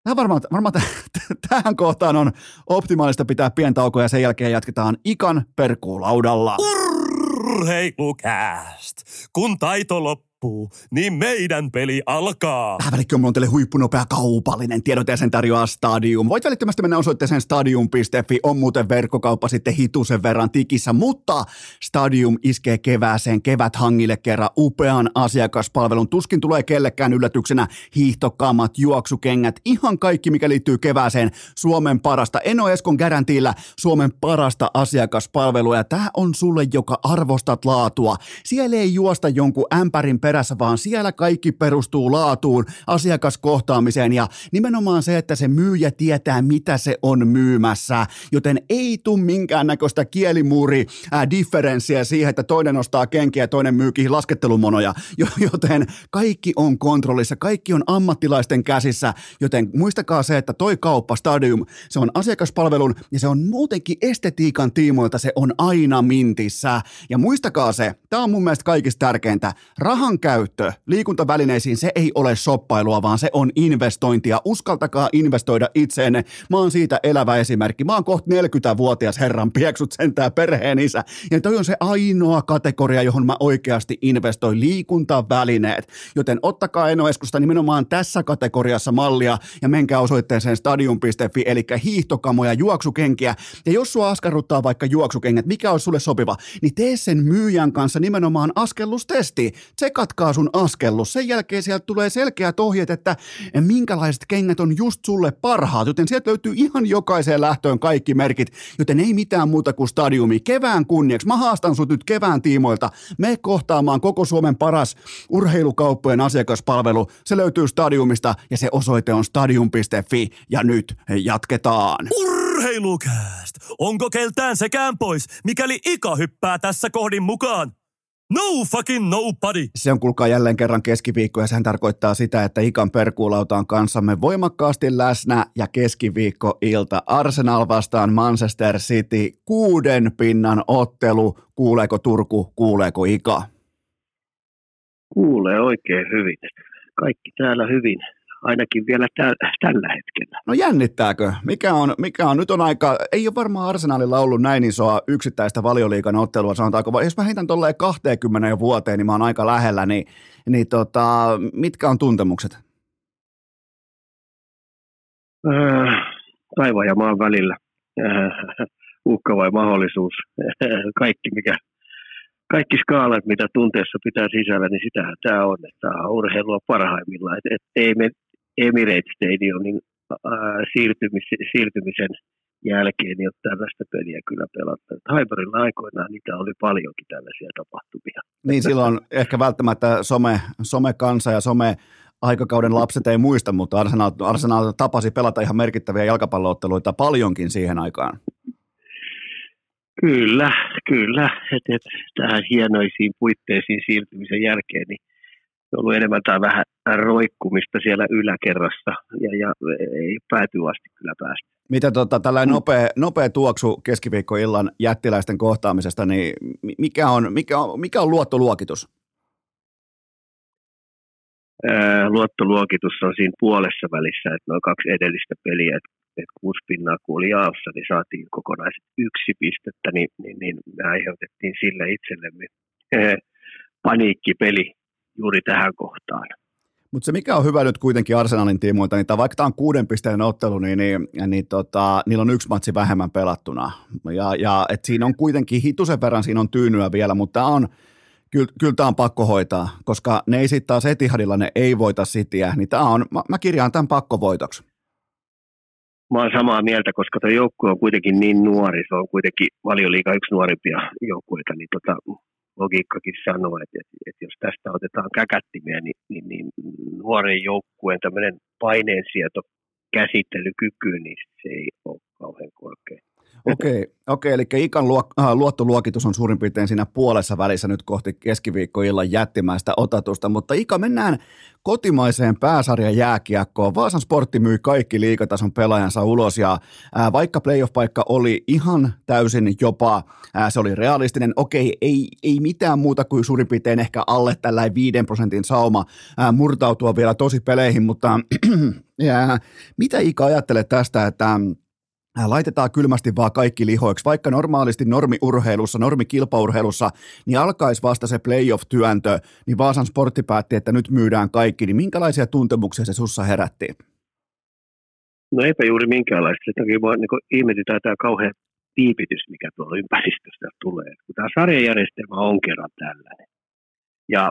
Tämä varmaan, varmaan tähän kohtaan on optimaalista pitää pientaukoa ja sen jälkeen jatketaan ikan perkuulaudalla. Urheilukääst! Kun taito loppuu loppuu, niin meidän peli alkaa. Mulla on teille huippunopea kaupallinen tiedote ja sen tarjoaa Stadium. Voit välittömästi mennä osoitteeseen stadium.fi, on muuten verkkokauppa sitten hitusen verran tikissä, mutta Stadium iskee kevääseen kevät hangille kerran upean asiakaspalvelun. Tuskin tulee kellekään yllätyksenä hiihtokaamat, juoksukengät, ihan kaikki mikä liittyy kevääseen Suomen parasta. Eno Eskon garantilla Suomen parasta asiakaspalvelua ja tämä on sulle, joka arvostat laatua. Siellä ei juosta jonkun ämpärin perässä, vaan siellä kaikki perustuu laatuun, asiakaskohtaamiseen ja nimenomaan se, että se myyjä tietää, mitä se on myymässä, joten ei tule minkäännäköistä kielimuuri ää, differenssiä siihen, että toinen ostaa kenkiä ja toinen myykin laskettelumonoja, joten kaikki on kontrollissa, kaikki on ammattilaisten käsissä, joten muistakaa se, että toi kauppa Stadium, se on asiakaspalvelun ja se on muutenkin estetiikan tiimoilta, se on aina mintissä. Ja muistakaa se, tämä on mun mielestä kaikista tärkeintä, rahan käyttö liikuntavälineisiin, se ei ole soppailua, vaan se on investointia. Uskaltakaa investoida itseenne. Mä oon siitä elävä esimerkki. Mä oon kohta 40-vuotias herran pieksut sentää perheen isä. Ja toi on se ainoa kategoria, johon mä oikeasti investoin liikuntavälineet. Joten ottakaa Eno Eskusta nimenomaan tässä kategoriassa mallia ja menkää osoitteeseen stadium.fi, eli hiihtokamoja, juoksukenkiä. Ja jos sua askarruttaa vaikka juoksukengät, mikä on sulle sopiva, niin tee sen myyjän kanssa nimenomaan askellustesti. Tsekat tsekatkaa sun askellus. Sen jälkeen sieltä tulee selkeät ohjeet, että minkälaiset kengät on just sulle parhaat, joten sieltä löytyy ihan jokaiseen lähtöön kaikki merkit, joten ei mitään muuta kuin stadiumi. Kevään kunniaksi, mä haastan sut nyt kevään tiimoilta, me kohtaamaan koko Suomen paras urheilukauppojen asiakaspalvelu. Se löytyy stadiumista ja se osoite on stadium.fi ja nyt jatketaan. Urheilukääst! Onko keltään sekään pois, mikäli Ika hyppää tässä kohdin mukaan? No fucking nobody! Se on kulkaa jälleen kerran keskiviikko ja sehän tarkoittaa sitä, että Ikan perkuulauta on kanssamme voimakkaasti läsnä ja keskiviikko-ilta Arsenal vastaan Manchester City. Kuuden pinnan ottelu. Kuuleeko Turku, kuuleeko Ika? Kuulee oikein hyvin. Kaikki täällä hyvin ainakin vielä tä- tällä hetkellä. No jännittääkö? Mikä on, mikä on, nyt on aika, ei ole varmaan Arsenalilla ollut näin isoa yksittäistä valioliikan ottelua, sanotaanko, jos mä heitän tolleen 20 jo vuoteen, niin mä oon aika lähellä, niin, niin tota, mitkä on tuntemukset? Äh, taivaan ja maan välillä. Äh, uhka vai mahdollisuus. Kaikki, mikä, kaikki skaalat, mitä tunteessa pitää sisällä, niin sitähän tämä on. Tämä on urheilua parhaimmillaan. Et, et ei me Emirates Stadionin ää, siirtymis, siirtymisen jälkeen niin ole tällaista peliä kyllä pelattu. Haibarilla aikoinaan niitä oli paljonkin tällaisia tapahtumia. Niin silloin ehkä välttämättä some, somekansa ja some aikakauden lapset ei muista, mutta Arsenal, Arsenal tapasi pelata ihan merkittäviä jalkapallootteluita paljonkin siihen aikaan. Kyllä, kyllä. Et, et, tähän hienoisiin puitteisiin siirtymisen jälkeen niin ollut enemmän tai vähän roikkumista siellä yläkerrassa ja, ja ei pääty asti kyllä päästä. Mitä tota, tällainen nopea, nopea tuoksu keskiviikkoillan jättiläisten kohtaamisesta, niin mikä on, mikä on, mikä on luottoluokitus? Luottoluokitus on siinä puolessa välissä, että noin kaksi edellistä peliä, että et kuusi pinnaa kun oli jaossa, niin saatiin kokonaiset yksi pistettä, niin, niin, niin me aiheutettiin sille itsellemme paniikkipeli juuri tähän kohtaan. Mutta se mikä on hyvä nyt kuitenkin Arsenalin tiimoilta, niin vaikka tämä on kuuden pisteen ottelu, niin, niin, niin tota, niillä on yksi matsi vähemmän pelattuna. Ja, ja et siinä on kuitenkin hitusen verran siinä on tyynyä vielä, mutta on, kyllä, kyllä tämä on pakko hoitaa, koska ne ei sitten taas Etihadilla, ne ei voita Cityä, niin tämä on, mä, mä kirjaan tämän pakkovoitoksi. Mä oon samaa mieltä, koska tuo joukkue on kuitenkin niin nuori, se on kuitenkin valioliiga yksi nuorimpia joukkueita, niin tota, logiikkakin sanoo, että, että, että jos tästä otetaan käkättimiä, niin, niin, niin nuoren joukkueen tämmöinen paineensieto käsittelykyky, niin se ei ole kauhean korkea. Okei, okei, eli Ikan äh, luottoluokitus on suurin piirtein siinä puolessa välissä nyt kohti keskiviikkoillan jättimäistä otatusta, mutta Ika, mennään kotimaiseen pääsarjan jääkiekkoon. Vaasan sportti myi kaikki liikatason pelaajansa ulos ja ää, vaikka playoff-paikka oli ihan täysin jopa, ää, se oli realistinen, okei, ei, ei mitään muuta kuin suurin piirtein ehkä alle tällä 5 prosentin sauma ää, murtautua vielä tosi peleihin, mutta ja, mitä Ika ajattelee tästä, että Äh, laitetaan kylmästi vaan kaikki lihoiksi, vaikka normaalisti normiurheilussa, normikilpaurheilussa, niin alkaisi vasta se playoff-työntö, niin Vaasan sportti päätti, että nyt myydään kaikki, niin minkälaisia tuntemuksia se sussa herätti? No eipä juuri minkäänlaista. Sen vaan niin ihmetytään tämä kauhean piipitys, mikä tuolla ympäristöstä tulee. Kun tämä sarjajärjestelmä on kerran tällainen. Ja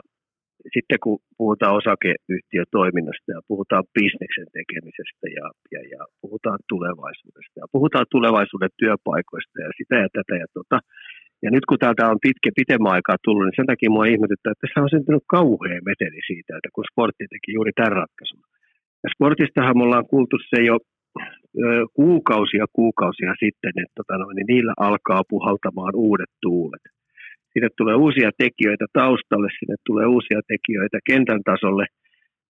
sitten kun puhutaan osakeyhtiötoiminnasta ja puhutaan bisneksen tekemisestä ja, ja, ja puhutaan tulevaisuudesta ja puhutaan tulevaisuuden työpaikoista ja sitä ja tätä ja tota, ja nyt kun täältä on pitkä, pitemmän aikaa tullut, niin sen takia mua ihmetyttää, että tässä on syntynyt kauhea meteli siitä, että kun sportti teki juuri tämän ratkaisun. Ja sportistahan me ollaan kuultu se jo kuukausia kuukausia sitten, että tota, no, niin niillä alkaa puhaltamaan uudet tuulet sinne tulee uusia tekijöitä taustalle, sinne tulee uusia tekijöitä kentän tasolle,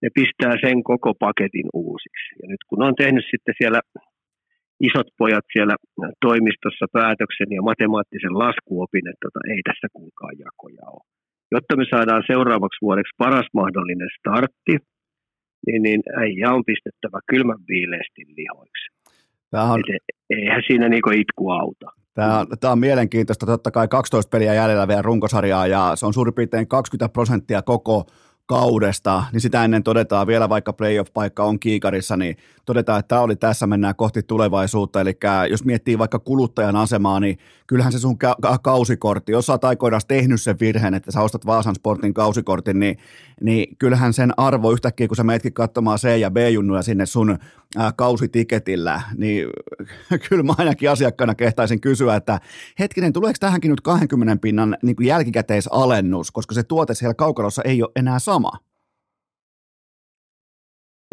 ne pistää sen koko paketin uusiksi. Ja nyt kun on tehnyt sitten siellä isot pojat siellä toimistossa päätöksen ja matemaattisen laskuopin, että tota, ei tässä kuulkaan jakoja ole. Jotta me saadaan seuraavaksi vuodeksi paras mahdollinen startti, niin, niin äijä on pistettävä kylmän viileesti lihoiksi. Tämä on... Et, eihän siinä niinku itku auta. Tämä on, tämä on mielenkiintoista. Totta kai 12 peliä jäljellä vielä runkosarjaa ja se on suurin piirtein 20 prosenttia koko kaudesta, niin sitä ennen todetaan vielä, vaikka playoff-paikka on kiikarissa, niin todetaan, että tämä oli tässä, mennään kohti tulevaisuutta. Eli jos miettii vaikka kuluttajan asemaa, niin kyllähän se sun ka- kausikortti, jos sä oot aikoinaan tehnyt sen virheen, että sä ostat Vaasan Sportin kausikortin, niin, niin kyllähän sen arvo yhtäkkiä, kun sä meetkin katsomaan C- ja B-junnuja sinne sun kausitiketillä, niin kyllä mä ainakin asiakkaana kehtaisin kysyä, että hetkinen, tuleeko tähänkin nyt 20 pinnan niin kuin jälkikäteisalennus, koska se tuote siellä kaukalossa ei ole enää sama?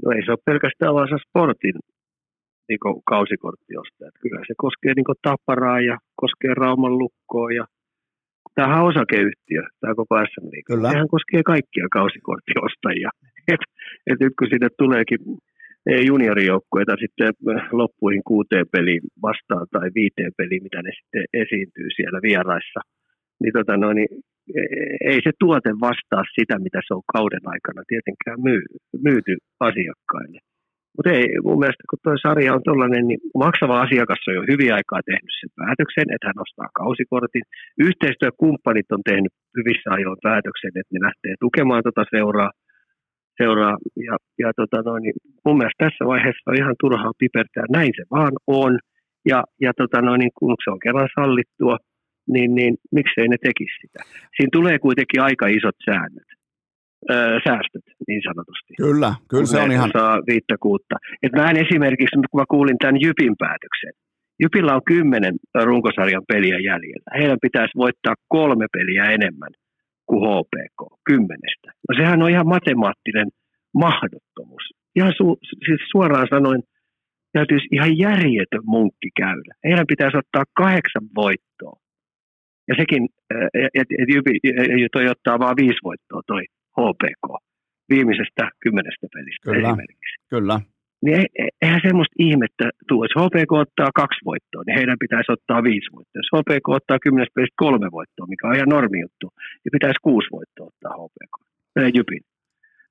No ei se ole pelkästään Vaasan Sportin niin kausikorttiosta. Että kyllä se koskee niin Tapparaa ja koskee Rauman lukkoa ja tämähän on osakeyhtiö, tämä koko SM Kyllä. Sehän koskee kaikkia kausikorttiostajia. Et, et nyt kun sinne tuleekin juniorijoukkueita sitten loppuihin kuuteen peliin vastaan tai viiteen peliin, mitä ne sitten esiintyy siellä vieraissa, niin, tota no, niin e, ei se tuote vastaa sitä, mitä se on kauden aikana tietenkään myy, myyty asiakkaille. Mutta ei, mun mielestä kun tuo sarja on tuollainen, niin maksava asiakas on jo hyvin aikaa tehnyt sen päätöksen, että hän ostaa kausikortin. Yhteistyökumppanit on tehnyt hyvissä ajoin päätöksen, että ne lähtee tukemaan tuota seuraa. Seuraa. Ja, ja tota noin, niin mun mielestä tässä vaiheessa on ihan turhaa pipertää. Näin se vaan on. Ja, ja tota noin, niin kun se on kerran sallittua, niin, niin miksei ne tekisi sitä. Siinä tulee kuitenkin aika isot säännöt öö, säästöt niin sanotusti. Kyllä, kyllä se on ihan... Saa viittä kuutta. Et mä en esimerkiksi, kun mä kuulin tämän Jypin päätöksen, Jypillä on kymmenen runkosarjan peliä jäljellä. Heidän pitäisi voittaa kolme peliä enemmän kuin HPK, kymmenestä. No sehän on ihan matemaattinen mahdottomuus. Ihan su, siis suoraan sanoen, täytyisi ihan järjetön munkki käydä. Heidän pitäisi ottaa kahdeksan voittoa. Ja sekin, että et, et, toi ottaa vain viisi voittoa toi HPK viimeisestä kymmenestä pelistä kyllä, esimerkiksi. Kyllä. Niin eihän semmoista ihmettä tule. Jos HPK ottaa kaksi voittoa, niin heidän pitäisi ottaa viisi voittoa. Jos HPK ottaa kymmenestä pelistä kolme voittoa, mikä on ihan normi juttu, niin pitäisi kuusi voittoa ottaa HPK. Menee Jypin.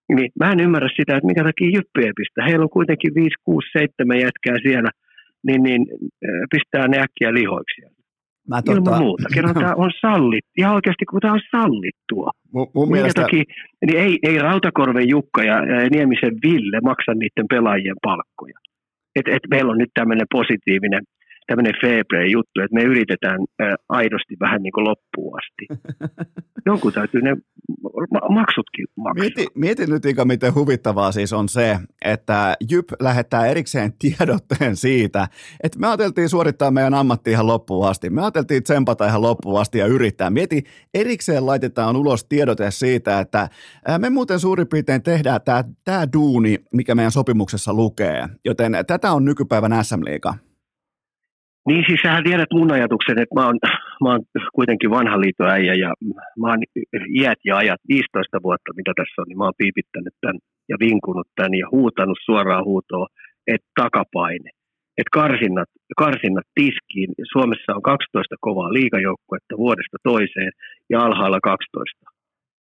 Niin mä en ymmärrä sitä, että mikä takia Jyppi ei pistä. Heillä on kuitenkin 5, 6, 7 jätkää siellä, niin, niin pistää ne äkkiä lihoiksi. Mä tota... Ilman muuta. Kerran tämä on sallittu. Ja oikeasti kun tämä on sallittua. Mun, mun mielestä... Takia, niin ei, ei Rautakorven Jukka ja, ja Niemisen Ville maksa niiden pelaajien palkkoja. Et, et meillä on nyt tämmöinen positiivinen tämmöinen fair play juttu, että me yritetään aidosti vähän niin kuin loppuun asti. Jonkun täytyy ne maksutkin maksaa. Mieti, mieti nyt, Ika, miten huvittavaa siis on se, että Jyp lähettää erikseen tiedotteen siitä, että me ajateltiin suorittaa meidän ammatti ihan loppuun asti. Me ajateltiin tsempata ihan loppuun asti ja yrittää. Mieti, erikseen laitetaan ulos tiedote siitä, että me muuten suurin piirtein tehdään tämä, tämä duuni, mikä meidän sopimuksessa lukee. Joten tätä on nykypäivän SM-liiga. Niin siis sähän tiedät mun ajatuksen, että mä oon, mä oon kuitenkin vanha liitoäijä ja mä oon iät ja ajat 15 vuotta, mitä tässä on, niin mä oon piipittänyt tämän ja vinkunut tämän ja huutanut suoraan huutoa, että takapaine. Että karsinnat, karsinnat tiskiin. Suomessa on 12 kovaa liikajoukkuetta vuodesta toiseen ja alhaalla 12.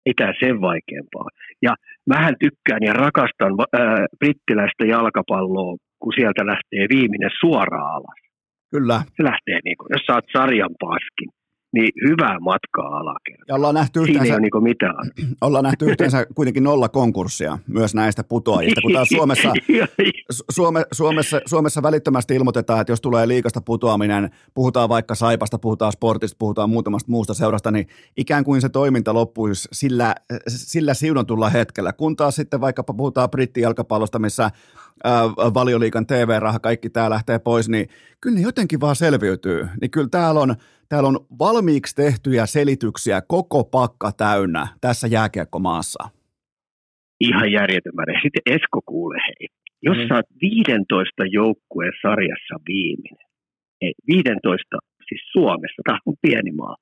Ei tämä sen vaikeampaa. Ja mähän tykkään ja rakastan ää, brittiläistä jalkapalloa, kun sieltä lähtee viimeinen suoraan alas Kyllä. Se lähtee, niin kuin, jos saat sarjan paskin, niin hyvää matkaa alakertaan. Ja ollaan nähty yhteensä, Siinä ei ole niin mitään. Ollaan nähty yhteensä kuitenkin nolla konkurssia myös näistä putoajista, kun taas Suomessa, Suome, Suomessa, Suomessa välittömästi ilmoitetaan, että jos tulee liikasta putoaminen, puhutaan vaikka Saipasta, puhutaan sportista, puhutaan muutamasta muusta seurasta, niin ikään kuin se toiminta loppuisi sillä, sillä siunatulla hetkellä, kun taas sitten vaikkapa puhutaan brittijalkapallosta, missä valioliikan TV-raha, kaikki tämä lähtee pois, niin kyllä ne jotenkin vaan selviytyy. Niin kyllä täällä on, täällä on valmiiksi tehtyjä selityksiä koko pakka täynnä tässä jääkiekkomaassa. Ihan järjetön Sitten Esko kuule hei, jos mm. sä oot 15 joukkueen sarjassa viimeinen, ei 15 siis Suomessa, tämä on pieni maa,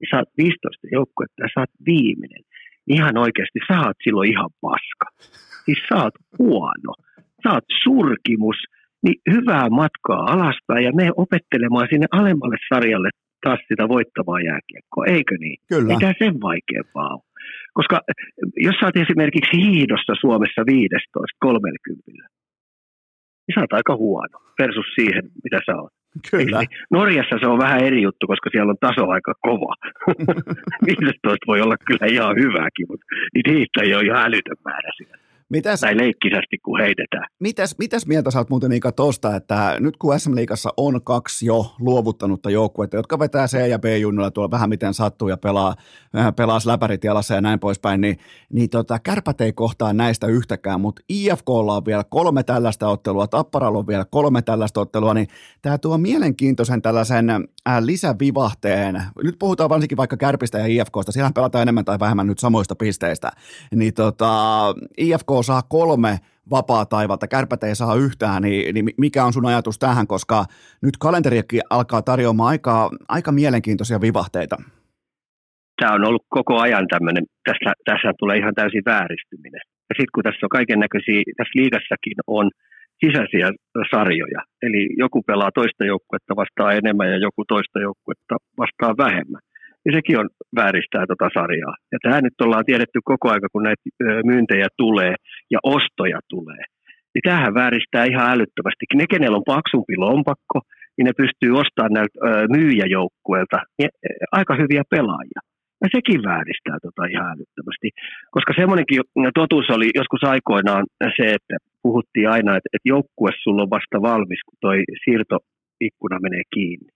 niin sä oot 15 joukkuetta ja sä oot viimeinen. Ihan oikeasti sä oot silloin ihan paska. Siis sä oot huono saat surkimus, niin hyvää matkaa alaspäin ja me opettelemaan sinne alemmalle sarjalle taas sitä voittavaa jääkiekkoa, eikö niin? Kyllä. Mitä sen vaikeampaa on. Koska jos sä oot esimerkiksi hiidossa Suomessa 15 30, niin sä oot aika huono versus siihen, mitä sä oot. Kyllä. Niin? Norjassa se on vähän eri juttu, koska siellä on taso aika kova. 15 voi olla kyllä ihan hyväkin, mutta niitä ei ole ihan älytön määrä siellä. Mitäs, tai leikkisästi, kun heitetään. Mitäs, mitäs mieltä sä oot muuten Ika tosta, että nyt kun SM Liigassa on kaksi jo luovuttanutta joukkuetta, jotka vetää C- ja B-junnuilla tuolla vähän miten sattuu ja pelaa, äh, pelaa läpärit jalassa ja näin poispäin, niin, niin tota, kärpät ei kohtaa näistä yhtäkään, mutta IFKlla on vielä kolme tällaista ottelua, Tapparalla on vielä kolme tällaista ottelua, niin tämä tuo mielenkiintoisen tällaisen äh, lisävivahteen. Nyt puhutaan varsinkin vaikka Kärpistä ja IFKsta, siellä pelataan enemmän tai vähemmän nyt samoista pisteistä, niin tota, IFK saa kolme vapaa taivalta, kärpät ei saa yhtään, niin, niin mikä on sun ajatus tähän, koska nyt kalenteriakin alkaa tarjoamaan aika, aika mielenkiintoisia vivahteita. Tämä on ollut koko ajan tämmöinen, tässä, tässä tulee ihan täysin vääristyminen. Ja sitten kun tässä on kaiken näköisiä, tässä liigassakin on sisäisiä sarjoja, eli joku pelaa toista joukkuetta vastaan enemmän ja joku toista joukkuetta vastaan vähemmän niin sekin on vääristää tota sarjaa. Ja tämä nyt ollaan tiedetty koko aika, kun näitä myyntejä tulee ja ostoja tulee. Niin tämähän vääristää ihan älyttömästi. Ne, kenellä on paksumpi lompakko, niin ne pystyy ostamaan näiltä myyjäjoukkueilta niin, aika hyviä pelaajia. Ja sekin vääristää tota ihan älyttömästi. Koska semmoinenkin totuus oli joskus aikoinaan se, että puhuttiin aina, että, että joukkue sulla on vasta valmis, kun toi siirtoikkuna menee kiinni.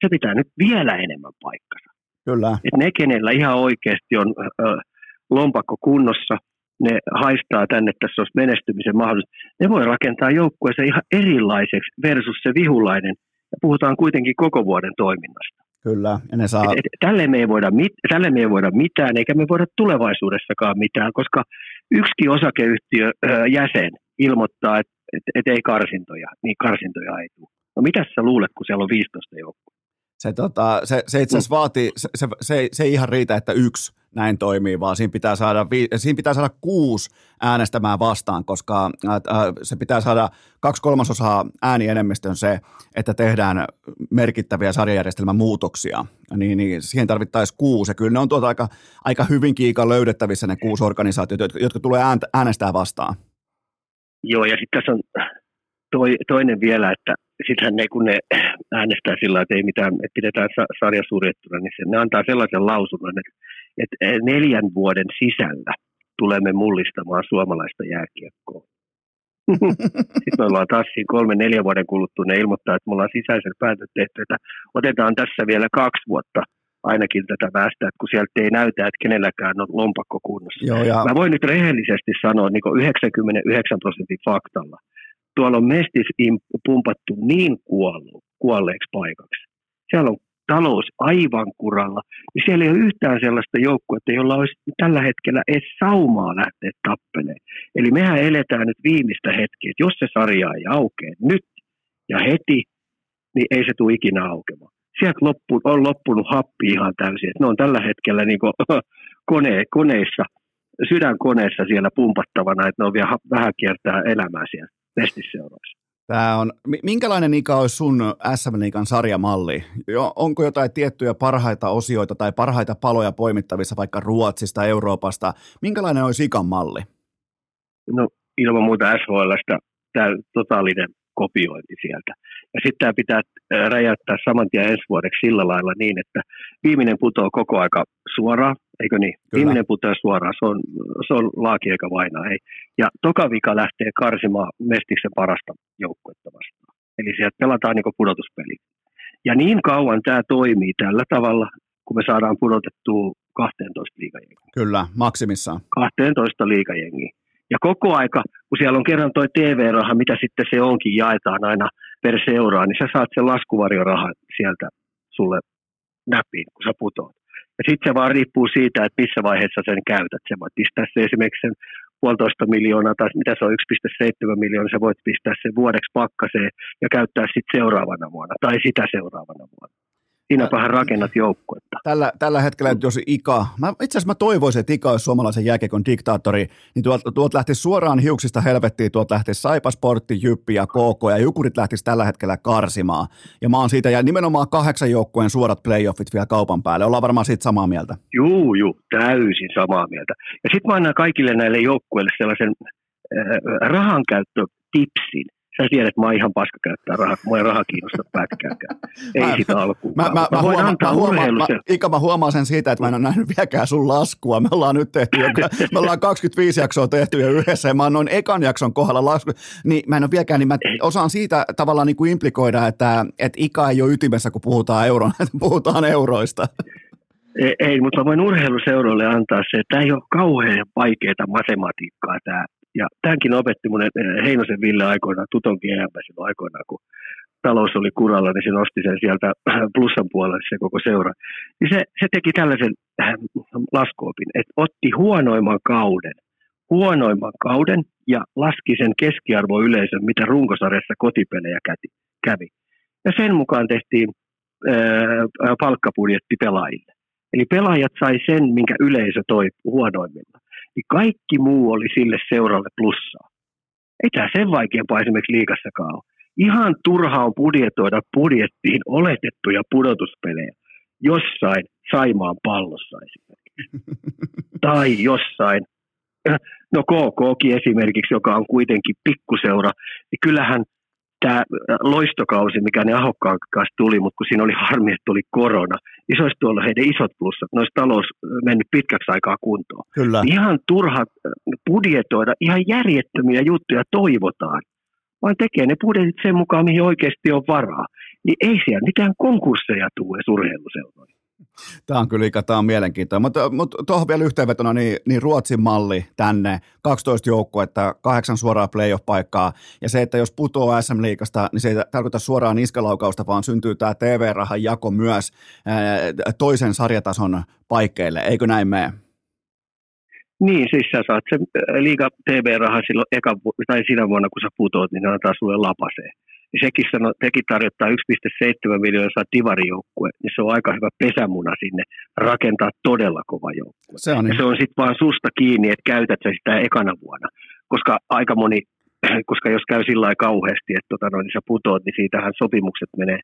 Se pitää nyt vielä enemmän paikkansa. Kyllä. Ne, kenellä ihan oikeasti on ö, lompakko kunnossa, ne haistaa tänne, että tässä olisi menestymisen mahdollisuus. Ne voi rakentaa joukkueeseen ihan erilaiseksi versus se vihulainen. Ja puhutaan kuitenkin koko vuoden toiminnasta. Kyllä, ja ne saa... Et, et, tälle, me ei voida mit, tälle me ei voida mitään, eikä me voida tulevaisuudessakaan mitään, koska yksikin osakeyhtiö ö, jäsen ilmoittaa, että et, et ei karsintoja, niin karsintoja ei tule. No mitä sä luulet, kun siellä on 15 joukkoa? Se, tota, se, se itse asiassa mm. vaatii, se, se, se, se ei ihan riitä, että yksi näin toimii, vaan siinä pitää saada, siinä pitää saada kuusi äänestämään vastaan, koska äh, se pitää saada kaksi kolmasosaa äänienemmistön se, että tehdään merkittäviä sarjajärjestelmän muutoksia, niin, niin siihen tarvittaisiin kuusi. Ja kyllä ne on tuota aika, aika hyvin kiikan löydettävissä ne kuusi organisaatiota, jotka, jotka tulee äänestää vastaan. Joo, ja sitten tässä on toi, toinen vielä, että sittenhän ne, kun ne äänestää sillä että ei mitään, että pidetään sarja suljettuna, niin se, ne antaa sellaisen lausunnon, että, että neljän vuoden sisällä tulemme mullistamaan suomalaista jääkiekkoa. Sitten me ollaan taas siinä kolme, neljä vuoden kuluttua, ne ilmoittaa, että me ollaan sisäisen päätöt tehty, että otetaan tässä vielä kaksi vuotta ainakin tätä väestää, että kun sieltä ei näytä, että kenelläkään on lompakko kunnossa. Joo, ja... Mä voin nyt rehellisesti sanoa niin 99 prosentin faktalla. Tuolla on mestis pumpattu niin kuollu, kuolleeksi paikaksi. Siellä on talous aivan kuralla, niin siellä ei ole yhtään sellaista joukkuetta, jolla olisi tällä hetkellä edes saumaa lähteä tappelemaan. Eli mehän eletään nyt viimeistä hetkeä, jos se sarja ei aukea nyt ja heti, niin ei se tule ikinä aukemaan. Sieltä loppu, on loppunut happi ihan täysin. Ne on tällä hetkellä niin kone, koneissa, sydänkoneessa siellä pumpattavana, että ne on vielä vähän kiertää elämää siellä mestiseuroissa. Tämä on, minkälainen ikä olisi sun SM Liikan sarjamalli? Onko jotain tiettyjä parhaita osioita tai parhaita paloja poimittavissa vaikka Ruotsista, Euroopasta? Minkälainen olisi ikan malli? No ilman muuta SHLstä tämä totaalinen kopiointi sieltä. Ja sitten tämä pitää räjäyttää saman tien ensi vuodeksi sillä lailla niin, että viimeinen putoaa koko aika suoraan, eikö niin? Kyllä. Viimeinen putoaa suoraan, se on, se on laaki eikä vainaa. Ei. Ja toka vika lähtee karsimaan Mestiksen parasta joukkuetta vastaan. Eli sieltä pelataan niin pudotuspeli. Ja niin kauan tämä toimii tällä tavalla, kun me saadaan pudotettua 12 liikajengiä. Kyllä, maksimissaan. 12 liikajengiä. Ja koko aika, kun siellä on kerran tuo TV-raha, mitä sitten se onkin, jaetaan aina per seuraa, niin sä saat sen laskuvarjorahan sieltä sulle näpiin, kun sä putoat. Ja sitten se vaan riippuu siitä, että missä vaiheessa sen käytät. Sä voit pistää se esimerkiksi sen puolitoista miljoonaa tai mitä se on 1,7 miljoonaa, sä voit pistää sen vuodeksi pakkaseen ja käyttää sitten seuraavana vuonna tai sitä seuraavana vuonna. Siinäpähän rakennat joukkuetta. Tällä, tällä hetkellä, jos Ika, mä, itse asiassa mä toivoisin, että Ika olisi suomalaisen jääkiekon diktaattori, niin tuolta, tuolta lähtisi suoraan hiuksista helvettiin, tuolta lähtisi Saipasportti, Jyppi ja KK, ja Jukurit lähtisi tällä hetkellä karsimaan. Ja mä oon siitä, ja nimenomaan kahdeksan joukkueen suorat playoffit vielä kaupan päälle. Ollaan varmaan siitä samaa mieltä. Juu, juu, täysin samaa mieltä. Ja sitten mä annan kaikille näille joukkueille sellaisen äh, rahankäyttötipsin sä tiedät, että mä oon ihan paska käyttää rahaa, mua ei raha kiinnosta pätkääkään. Ei mä, sitä alkuun. Mä, mä, mä, huomaan, mä, huomaan, mä, Ika, mä huomaan sen siitä, että mä en ole nähnyt vieläkään sun laskua. Me ollaan nyt tehty, joka, me ollaan 25 jaksoa tehty jo yhdessä ja mä oon noin ekan jakson kohdalla lasku. Niin mä en ole vieläkään, niin mä osaan siitä tavallaan niin kuin implikoida, että, että Ika ei ole ytimessä, kun puhutaan, euron, puhutaan euroista. Ei, ei, mutta mä voin urheiluseuroille antaa se, että tämä ei ole kauhean vaikeaa matematiikkaa tämä ja tämänkin opetti mun eh, Heinosen Ville aikoinaan, Tutonkin EM silloin aikoinaan, kun talous oli kuralla, niin se nosti sen sieltä plussan puolelle se koko seura. Niin se, se teki tällaisen äh, laskuopin, että otti huonoimman kauden, huonoimman kauden ja laski sen keskiarvoyleisön, mitä runkosarjassa kotipelejä kävi. Ja sen mukaan tehtiin äh, palkkapudjetti pelaajille. Eli pelaajat sai sen, minkä yleisö toi huonoimmilla niin kaikki muu oli sille seuralle plussaa. Ei tämä sen vaikeampaa esimerkiksi liikassakaan ole. Ihan turha on budjetoida budjettiin oletettuja pudotuspelejä jossain Saimaan pallossa esimerkiksi. tai jossain, no KKkin esimerkiksi, joka on kuitenkin pikkuseura, niin kyllähän tämä loistokausi, mikä ne Ahokkaan kanssa tuli, mutta kun siinä oli harmi, että tuli korona, niin se olisi tuolla heidän isot plussat. Ne olisi talous mennyt pitkäksi aikaa kuntoon. Kyllä. Ihan turha budjetoida, ihan järjettömiä juttuja toivotaan, vaan tekee ne budjetit sen mukaan, mihin oikeasti on varaa. Niin ei siellä mitään konkursseja tule urheiluseuroihin. Tämä on kyllä tämä on mielenkiintoinen. Mutta, mutta tuohon vielä yhteenvetona, niin, niin Ruotsin malli tänne, 12 joukkuetta, kahdeksan suoraa playoff-paikkaa, ja se, että jos putoaa SM-liikasta, niin se ei tarkoita suoraan niskalaukausta, vaan syntyy tämä TV-rahan jako myös ää, toisen sarjatason paikkeille, eikö näin mene? Niin, siis sä saat sen liiga TV-rahan silloin eka, tai siinä vuonna, kun sä putoat, niin ne antaa sulle lapaseen niin sekin, sano, sekin tarjottaa 1,7 miljoonaa divarijoukkue, niin se on aika hyvä pesämuna sinne rakentaa todella kova joukkue. Se on, se on sitten vaan susta kiinni, että käytät sä sitä ekana vuonna, koska aika moni, koska jos käy sillä lailla kauheasti, että tota, no, niin sä putoat, niin siitähän sopimukset menee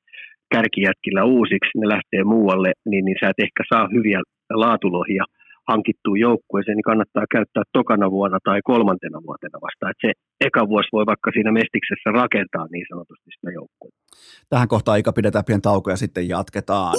kärkijätkillä uusiksi, ne lähtee muualle, niin, niin sä et ehkä saa hyviä laatulohia hankittuun joukkueeseen, niin kannattaa käyttää tokana vuonna tai kolmantena vuotena vasta. Että se eka vuosi voi vaikka siinä mestiksessä rakentaa niin sanotusti sitä joukkuetta. Tähän kohtaan aika pidetään pieni tauko ja sitten jatketaan.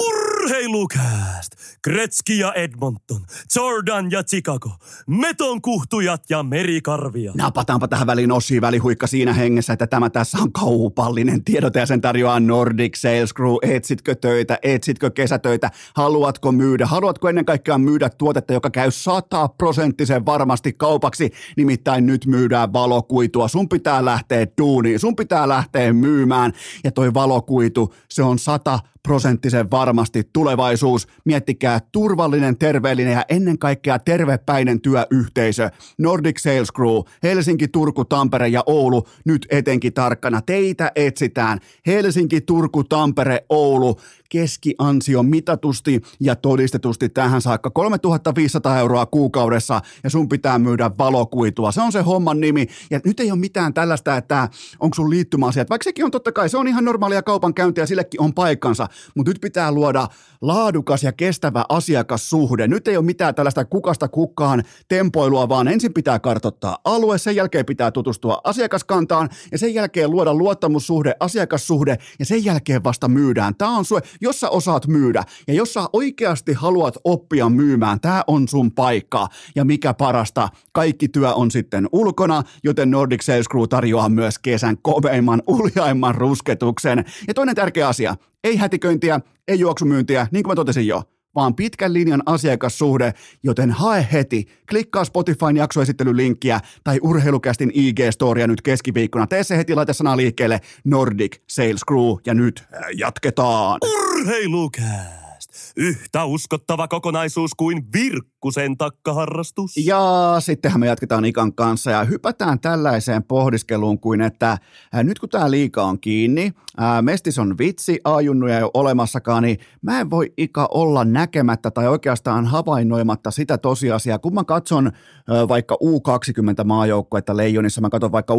Urheilukääst! Kretski ja Edmonton, Jordan ja Chicago, Meton kuhtujat ja merikarvia. Napataanpa tähän väliin Ossi välihuikka siinä hengessä, että tämä tässä on kaupallinen tiedote ja sen tarjoaa Nordic Sales Crew. Etsitkö töitä, etsitkö kesätöitä, haluatko myydä, haluatko ennen kaikkea myydä tuotetta, joka käy sataprosenttisen varmasti kaupaksi, nimittäin nyt myydään valokuitua. Sun pitää lähteä duuniin, sun pitää lähteä myymään ja toi valokuitu, se on sata prosenttisen varmasti tulevaisuus. Miettikää turvallinen, terveellinen ja ennen kaikkea tervepäinen työyhteisö. Nordic Sales Crew, Helsinki, Turku, Tampere ja Oulu nyt etenkin tarkkana. Teitä etsitään. Helsinki, Turku, Tampere, Oulu keskiansio mitatusti ja todistetusti tähän saakka 3500 euroa kuukaudessa ja sun pitää myydä valokuitua. Se on se homman nimi ja nyt ei ole mitään tällaista, että onko sun liittymäasiat. Vaikka sekin on totta kai, se on ihan normaalia kaupankäyntiä, sillekin on paikkansa, mutta nyt pitää luoda laadukas ja kestävä asiakassuhde. Nyt ei ole mitään tällaista kukasta kukkaan tempoilua, vaan ensin pitää kartottaa alue, sen jälkeen pitää tutustua asiakaskantaan ja sen jälkeen luoda luottamussuhde, asiakassuhde ja sen jälkeen vasta myydään. Tämä on sue, jos sä osaat myydä ja jos sä oikeasti haluat oppia myymään, tämä on sun paikka. Ja mikä parasta, kaikki työ on sitten ulkona, joten Nordic Sales Crew tarjoaa myös kesän koveimman, uljaimman rusketuksen. Ja toinen tärkeä asia, ei hätiköintiä, ei juoksumyyntiä, niin kuin mä totesin jo vaan pitkän linjan asiakassuhde, joten hae heti. Klikkaa Spotifyn jaksoesittelylinkkiä tai urheilukästin IG-storia nyt keskiviikkona. Tee se heti, laita sanaa liikkeelle Nordic Sales Crew ja nyt jatketaan. Urheilukääst! Yhtä uskottava kokonaisuus kuin Virkkusen takkaharrastus. Ja sittenhän me jatketaan Ikan kanssa ja hypätään tällaiseen pohdiskeluun kuin, että nyt kun tämä liika on kiinni, ää, Mestis on vitsi, ajunnuja ei ole olemassakaan, niin mä en voi Ika olla näkemättä tai oikeastaan havainnoimatta sitä tosiasiaa, kun mä katson ää, vaikka U20 maajoukkuetta Leijonissa, mä katson vaikka U18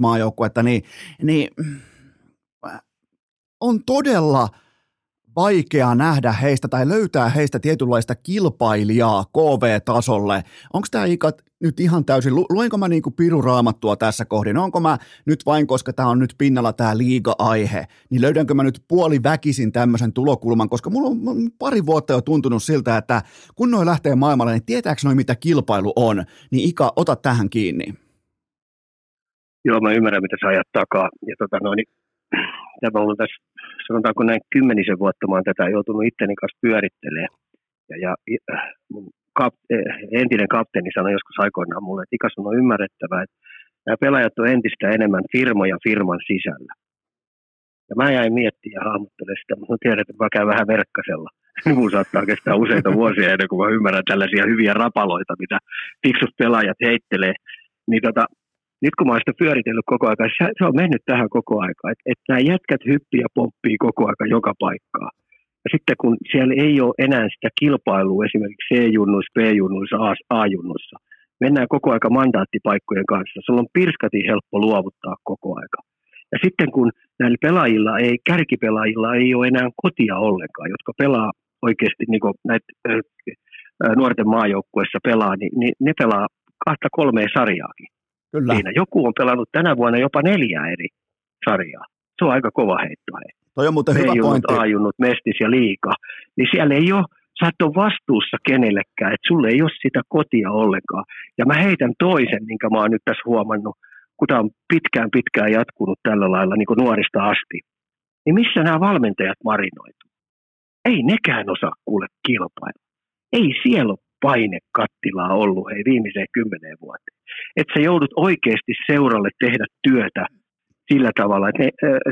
maajoukkuetta, niin, niin on todella – vaikea nähdä heistä tai löytää heistä tietynlaista kilpailijaa KV-tasolle. Onko tämä ikat nyt ihan täysin, luenko mä niinku piruraamattua tässä kohdin, onko mä nyt vain, koska tämä on nyt pinnalla tämä liiga-aihe, niin löydänkö mä nyt puoli väkisin tämmöisen tulokulman, koska mulla on pari vuotta jo tuntunut siltä, että kun noi lähtee maailmalle, niin tietääkö noi mitä kilpailu on, niin Ika, ota tähän kiinni. Joo, mä ymmärrän, mitä sä ajat takaa. Ja tota noin, niin, tämä on tässä sanotaanko näin kymmenisen vuotta mä oon tätä joutunut itteni kanssa pyörittelemään. Ja, ja mun kap, eh, entinen kapteeni sanoi joskus aikoinaan mulle, että ikas on ymmärrettävää, että nämä pelaajat on entistä enemmän firmoja firman sisällä. Ja mä jäin miettimään ja hahmottelemaan sitä, mutta tiedän, että mä käyn vähän verkkasella. Mun saattaa kestää useita vuosia ennen kuin mä ymmärrän tällaisia hyviä rapaloita, mitä fiksut pelaajat heittelee. Niin tota, nyt kun mä oon sitä pyöritellyt koko ajan, se, se on mennyt tähän koko ajan, että et nämä jätkät hyppii ja pomppii koko ajan joka paikkaa. Ja sitten kun siellä ei ole enää sitä kilpailua esimerkiksi C-junnuissa, B-junnuissa, A-junnuissa, mennään koko aika mandaattipaikkojen kanssa. Sulla on pirskati helppo luovuttaa koko aika. Ja sitten kun näillä pelaajilla ei, kärkipelaajilla ei ole enää kotia ollenkaan, jotka pelaa oikeasti niin näitä nuorten maajoukkuessa pelaa, niin, niin ne pelaa kahta kolmea sarjaakin. Kyllä. Siinä joku on pelannut tänä vuonna jopa neljä eri sarjaa. Se on aika kova heitto. Toi on muuten hyvä pointti. Ajunnut, mestis ja liika. Niin siellä ei ole, sä et ole vastuussa kenellekään, että sulle ei ole sitä kotia ollenkaan. Ja mä heitän toisen, minkä mä oon nyt tässä huomannut, kun tämä on pitkään pitkään jatkunut tällä lailla niin kuin nuorista asti. Niin missä nämä valmentajat marinoitu? Ei nekään osaa kuule kilpailla. Ei siellä ole painekattilaa ollut hei viimeiseen kymmeneen vuoteen. Että sä joudut oikeasti seuralle tehdä työtä sillä tavalla, että ne,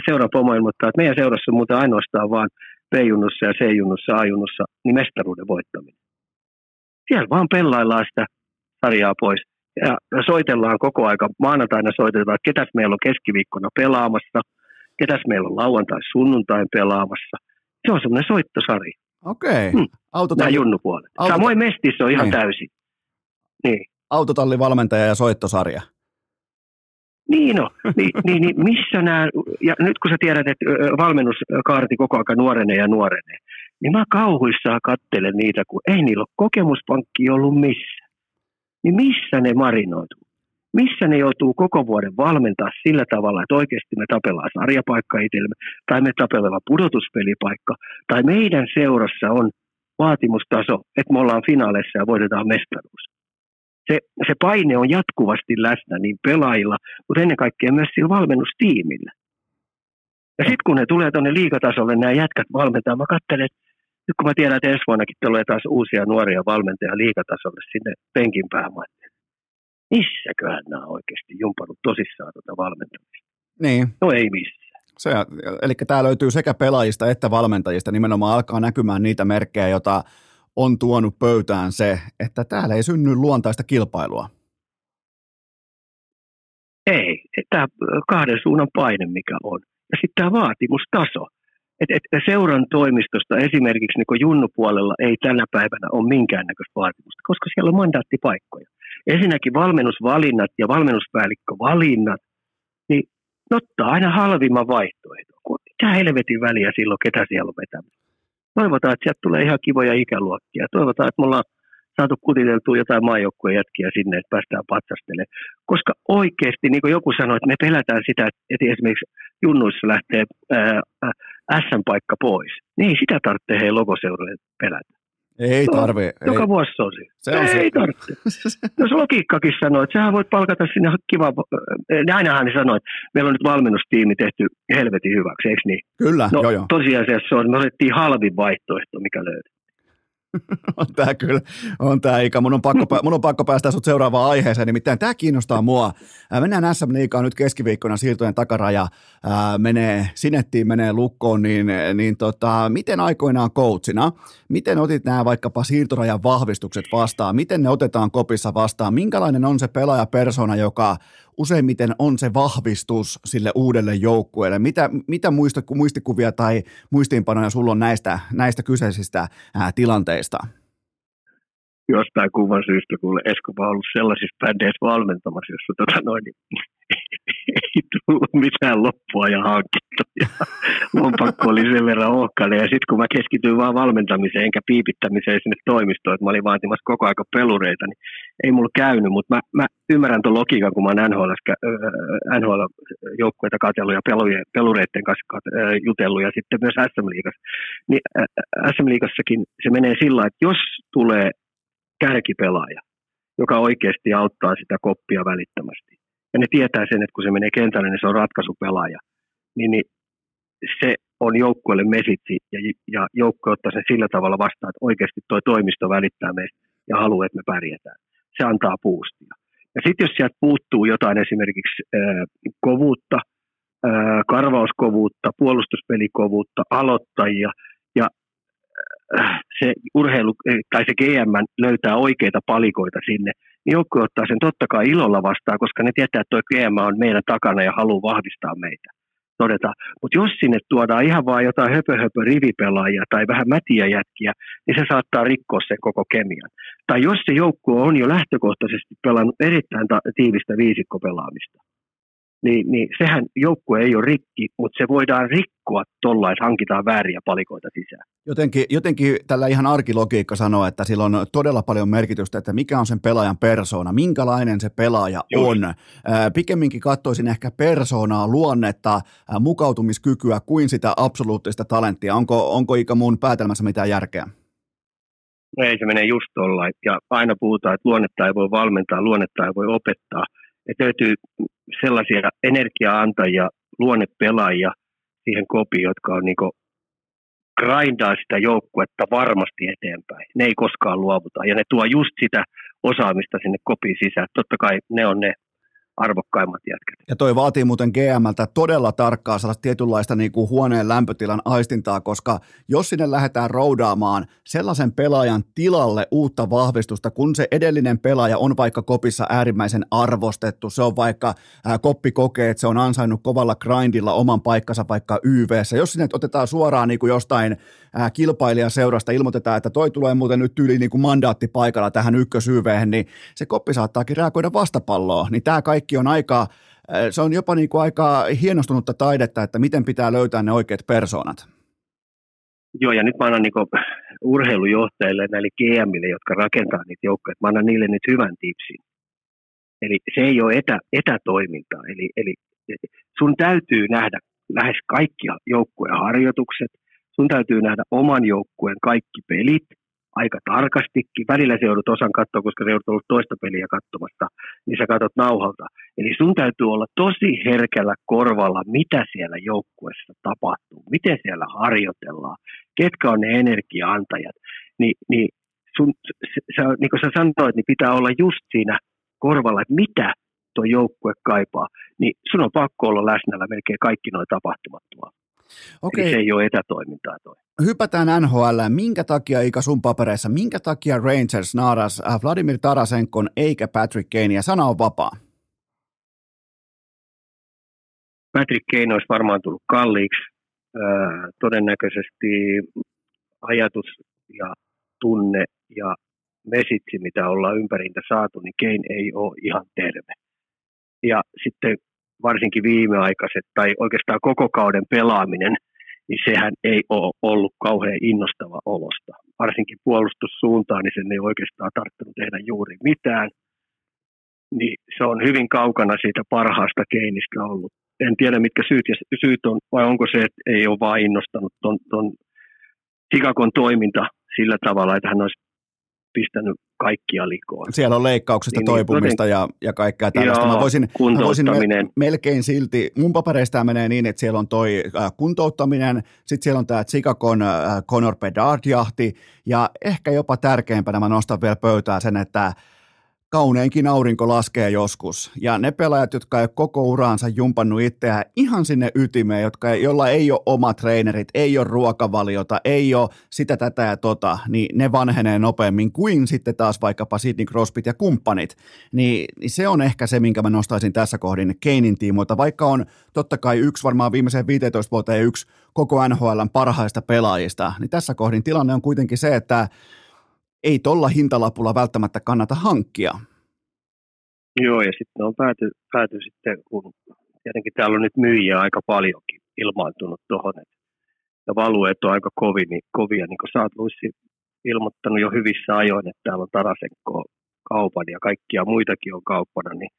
seura pomo ilmoittaa, että meidän seurassa on muuten ainoastaan vaan B-junnussa ja C-junnussa, A-junnussa, niin mestaruuden voittaminen. Siellä vaan pellaillaan sitä sarjaa pois ja soitellaan koko aika. Maanantaina soitetaan, että ketäs meillä on keskiviikkona pelaamassa, ketäs meillä on lauantai sunnuntain pelaamassa. Se on semmoinen soittosarja. Okei. Okay. Hmm. Autotalli... Nämä junnupuolet. Autot... Samoin Mestissä on ihan niin. täysin. Niin. Autotallivalmentaja ja soittosarja. Niin no, niin, niin, niin missä nämä, ja nyt kun sä tiedät, että valmennuskaarti koko ajan nuorenee ja nuorenee, niin mä kauhuissaan kattelen niitä, kun ei niillä ole kokemuspankki ollut missä. Niin missä ne marinoituu? Missä ne joutuu koko vuoden valmentaa sillä tavalla, että oikeasti me tapellaan sarjapaikka itsellemme, tai me tapellaan pudotuspelipaikka, tai meidän seurassa on vaatimustaso, että me ollaan finaaleissa ja voitetaan mestaruus. Se, se paine on jatkuvasti läsnä niin pelaajilla, mutta ennen kaikkea myös sillä valmennustiimillä. Ja sitten kun ne tulee tuonne liikatasolle, nämä jätkät valmentaa, mä katselen, että nyt kun mä tiedän, että ensi vuonnakin tulee taas uusia nuoria valmentajia liikatasolle sinne penkin päähän, missäköhän nämä oikeasti jumpannut tosissaan tuota valmentamista? Niin. No ei missään. Se, eli tämä löytyy sekä pelaajista että valmentajista. Nimenomaan alkaa näkymään niitä merkkejä, joita on tuonut pöytään se, että täällä ei synny luontaista kilpailua. Ei. Tämä kahden suunnan paine, mikä on. Ja sitten tämä vaatimustaso. Et, et seuran toimistosta esimerkiksi niin junnupuolella ei tänä päivänä ole minkäännäköistä vaatimusta, koska siellä on mandaattipaikkoja. Ensinnäkin valmennusvalinnat ja valmennuspäällikkövalinnat, niin ottaa aina halvimman vaihtoehdon. Mitä helvetin väliä silloin, ketä siellä on vetämässä. Toivotaan, että sieltä tulee ihan kivoja ikäluokkia. Toivotaan, että me ollaan saatu kutiteltua jotain maajoukkueen jätkiä sinne, että päästään patsastelemaan. Koska oikeasti, niin kuin joku sanoi, että me pelätään sitä, että esimerkiksi junnuissa lähtee S-paikka pois. Niin ei sitä tarvitse hei logoseuralle pelätä. Ei tarvi. No, joka ei. vuosi se on se. Ei se. tarvitse. Jos logiikkakin sanoo, että sähän voit palkata sinne kiva, niin ainahan ne sanoo, että meillä on nyt valmennustiimi tehty helvetin hyväksi, eikö niin? Kyllä, no, joo, joo. tosiasiassa on, me otettiin halvin vaihtoehto, mikä löytyy. on tämä kyllä, on tämä Ika. Mun on, pakko, mun on pakko päästä sut seuraavaan aiheeseen, nimittäin tämä kiinnostaa mua. Mennään SM Liigaan nyt keskiviikkona siirtojen takaraja ää, menee sinettiin, menee lukkoon, niin, niin tota, miten aikoinaan coachina, miten otit nämä vaikkapa siirtorajan vahvistukset vastaan, miten ne otetaan kopissa vastaan, minkälainen on se pelaajapersona, joka useimmiten on se vahvistus sille uudelle joukkueelle. Mitä, mitä muistikuvia tai muistiinpanoja sulla on näistä, näistä kyseisistä ää, tilanteista? Jostain kuvan syystä, kun Esko on ollut sellaisissa bändeissä valmentamassa, jossa tota noin, niin ei tullut mitään loppua ja hankittu. Ja lompakko oli sen verran ohkainen. Ja sitten kun mä keskityin vaan valmentamiseen enkä piipittämiseen sinne toimistoon, että mä olin vaatimassa koko aika pelureita, niin ei mulla käynyt. Mutta mä, mä ymmärrän tuon logiikan, kun mä oon NHL, NHL-joukkueita katsellut ja pelujen, pelureiden kanssa jutellut ja sitten myös SM-liigassa. Niin SM-liigassakin se menee sillä että jos tulee kärkipelaaja, joka oikeasti auttaa sitä koppia välittömästi, ja ne tietää sen, että kun se menee kentälle, niin se on ratkaisupelaaja, niin, niin se on joukkueelle mesitsi ja, ja joukkue ottaa sen sillä tavalla vastaan, että oikeasti tuo toimisto välittää meistä ja haluaa, että me pärjätään. Se antaa puustia. Ja sitten jos sieltä puuttuu jotain esimerkiksi äh, kovuutta, äh, karvauskovuutta, puolustuspelikovuutta, aloittajia ja äh, se urheilu tai se GM löytää oikeita palikoita sinne, niin joukkue ottaa sen totta kai ilolla vastaan, koska ne tietää, että tuo GM on meidän takana ja haluaa vahvistaa meitä. Todeta. Mutta jos sinne tuodaan ihan vain jotain höpö, höpö rivipelaajia tai vähän mätiä jätkiä, niin se saattaa rikkoa sen koko kemian. Tai jos se joukkue on jo lähtökohtaisesti pelannut erittäin ta- tiivistä viisikkopelaamista, niin, niin sehän joukkue ei ole rikki, mutta se voidaan rikkoa tuolla, että hankitaan vääriä palikoita sisään. Jotenkin, jotenkin tällä ihan arkilogiikka sanoo, että sillä on todella paljon merkitystä, että mikä on sen pelaajan persoona, minkälainen se pelaaja Just. on. pikemminkin katsoisin ehkä persoonaa, luonnetta, mukautumiskykyä kuin sitä absoluuttista talenttia. Onko, onko Ika mun päätelmässä mitään järkeä? No ei se mene just tuolla. Ja aina puhutaan, että luonnetta ei voi valmentaa, luonnetta ei voi opettaa. Että löytyy sellaisia energiaantajia, luonnepelaajia siihen kopiin, jotka on niinku grindaa sitä joukkuetta varmasti eteenpäin. Ne ei koskaan luovuta ja ne tuo just sitä osaamista sinne kopiin sisään. Totta kai ne on ne arvokkaimmat jätkät. Ja toi vaatii muuten GMltä todella tarkkaa sellaista tietynlaista niin kuin huoneen lämpötilan aistintaa, koska jos sinne lähdetään roudaamaan sellaisen pelaajan tilalle uutta vahvistusta, kun se edellinen pelaaja on vaikka kopissa äärimmäisen arvostettu, se on vaikka ää, koppi kokee, että se on ansainnut kovalla grindilla oman paikkansa vaikka YVssä, jos sinne otetaan suoraan niin kuin jostain ää, kilpailijaseurasta, ilmoitetaan, että toi tulee muuten nyt yli niin kuin mandaatti paikalla tähän ykkös niin se koppi saattaakin reagoida vastapalloon, niin tämä kaikki kaikki on aika, se on jopa niin kuin aika hienostunutta taidetta, että miten pitää löytää ne oikeat persoonat. Joo, ja nyt mä annan niin urheilujohtajille, näille GMille, jotka rakentaa niitä joukkoja, mä annan niille nyt hyvän tipsin. Eli se ei ole etä, etätoimintaa. Eli, eli sun täytyy nähdä lähes kaikki joukkueen harjoitukset, sun täytyy nähdä oman joukkueen kaikki pelit aika tarkastikin. Välillä se joudut osan katsoa, koska se joudut ollut toista peliä katsomassa, niin sä katsot nauhalta. Eli sun täytyy olla tosi herkällä korvalla, mitä siellä joukkueessa tapahtuu, miten siellä harjoitellaan, ketkä on ne energiaantajat. Ni, niin, sun, sä, niin kuin sä sanoit, niin pitää olla just siinä korvalla, että mitä tuo joukkue kaipaa, niin sun on pakko olla läsnällä melkein kaikki nuo tapahtumat tuolla. Okei. Eli se ei ole etätoimintaa toi. Hypätään NHL. Minkä takia, Ika sun papereissa, minkä takia Rangers naaras äh, Vladimir Tarasenkon eikä Patrick Kane, ja sana on vapaa? Patrick Kane olisi varmaan tullut kalliiksi. Äh, todennäköisesti ajatus ja tunne ja mesitsi, mitä ollaan ympärintä saatu, niin Kane ei ole ihan terve. Ja sitten varsinkin viimeaikaiset tai oikeastaan koko kauden pelaaminen, niin sehän ei ole ollut kauhean innostava olosta. Varsinkin puolustussuuntaan, niin sen ei oikeastaan tarttunut tehdä juuri mitään. Niin se on hyvin kaukana siitä parhaasta keinistä ollut. En tiedä, mitkä syyt, ja syyt on, vai onko se, että ei ole vain innostanut ton, ton toiminta sillä tavalla, että hän olisi pistänyt kaikkia likoon. Siellä on leikkauksesta niin, niin toipumista ja, ja kaikkea tällaista. Joo, mä voisin, mä voisin mel, melkein silti, mun papereista menee niin, että siellä on toi äh, kuntouttaminen, sitten siellä on tämä Chicagon äh, Conor Bedard-jahti, ja ehkä jopa tärkeimpänä mä nostan vielä pöytää sen, että kauneinkin aurinko laskee joskus. Ja ne pelaajat, jotka ei koko uraansa jumpannut itseään ihan sinne ytimeen, jotka, jolla ei ole omat treenerit, ei ole ruokavaliota, ei ole sitä, tätä ja tota, niin ne vanhenee nopeammin kuin sitten taas vaikkapa Sidney Crosbyt ja kumppanit. Niin, niin se on ehkä se, minkä mä nostaisin tässä kohdin Keinin tiimoilta, vaikka on totta kai yksi varmaan viimeiseen 15 vuoteen yksi koko NHLn parhaista pelaajista, niin tässä kohdin tilanne on kuitenkin se, että ei tuolla hintalapulla välttämättä kannata hankkia. Joo, ja sitten on pääty, pääty sitten, kun tietenkin täällä on nyt myyjiä aika paljonkin ilmaantunut tuohon, ja valueet on aika kovin, niin, kovia, niin kuin sä oot ilmoittanut jo hyvissä ajoin, että täällä on Tarasenko kaupan ja kaikkia muitakin on kauppana, niin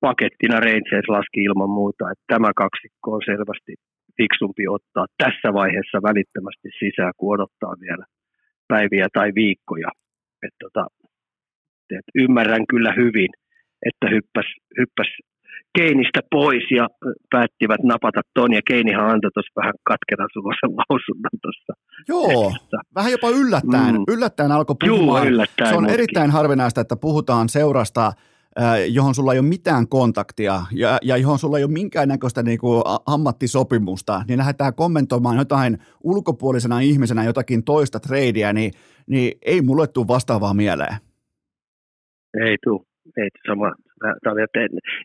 pakettina Rangers laski ilman muuta, että tämä kaksikko on selvästi fiksumpi ottaa tässä vaiheessa välittömästi sisään, kun odottaa vielä päiviä tai viikkoja et tota, et ymmärrän kyllä hyvin, että hyppäs, hyppäs Keinistä pois ja päättivät napata ton, ja Keinihan antoi tuossa vähän katkeran sulosen lausunnon tuossa. Joo, tekstissä. vähän jopa yllättäen, mm. yllättäen alkoi puhumaan. Joo, yllättäen Se on mutkin. erittäin harvinaista, että puhutaan seurasta, johon sulla ei ole mitään kontaktia ja, ja johon sulla ei ole minkäännäköistä niin kuin ammattisopimusta, niin lähdetään kommentoimaan jotain ulkopuolisena ihmisenä jotakin toista tradea, niin, niin ei mulle tule vastaavaa mieleen. Ei tule. Ei, sama.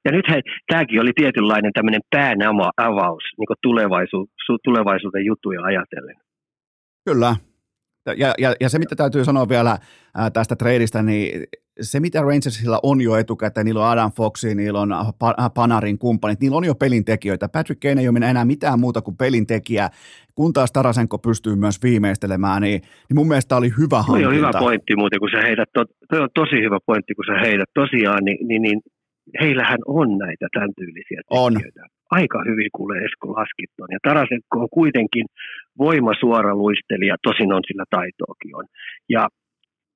Ja nyt hei, tämäkin oli tietynlainen tämmöinen pään avaus niin tulevaisuuden, tulevaisuuden juttuja ajatellen. Kyllä, ja, ja, ja se, mitä täytyy sanoa vielä ää, tästä tradeista, niin se, mitä Rangersilla on jo etukäteen, niillä on Adam Foxi, niillä on Panarin kumppanit, niillä on jo pelintekijöitä. Patrick Kane ei ole enää mitään muuta kuin pelintekijä, kun taas Tarasenko pystyy myös viimeistelemään, niin, niin mun mielestä oli hyvä hankinta. Toi on hyvä pointti muuten, kun sä heidät, to, toi on tosi hyvä pointti, kun sä heidät tosiaan, niin, niin, niin heillähän on näitä tämän tyylisiä tekijöitä. On. Aika hyvin kuulee Esko laskitton. Ja Tarasenko on kuitenkin voimasuora luistelija, tosin on sillä taitoakin on. Ja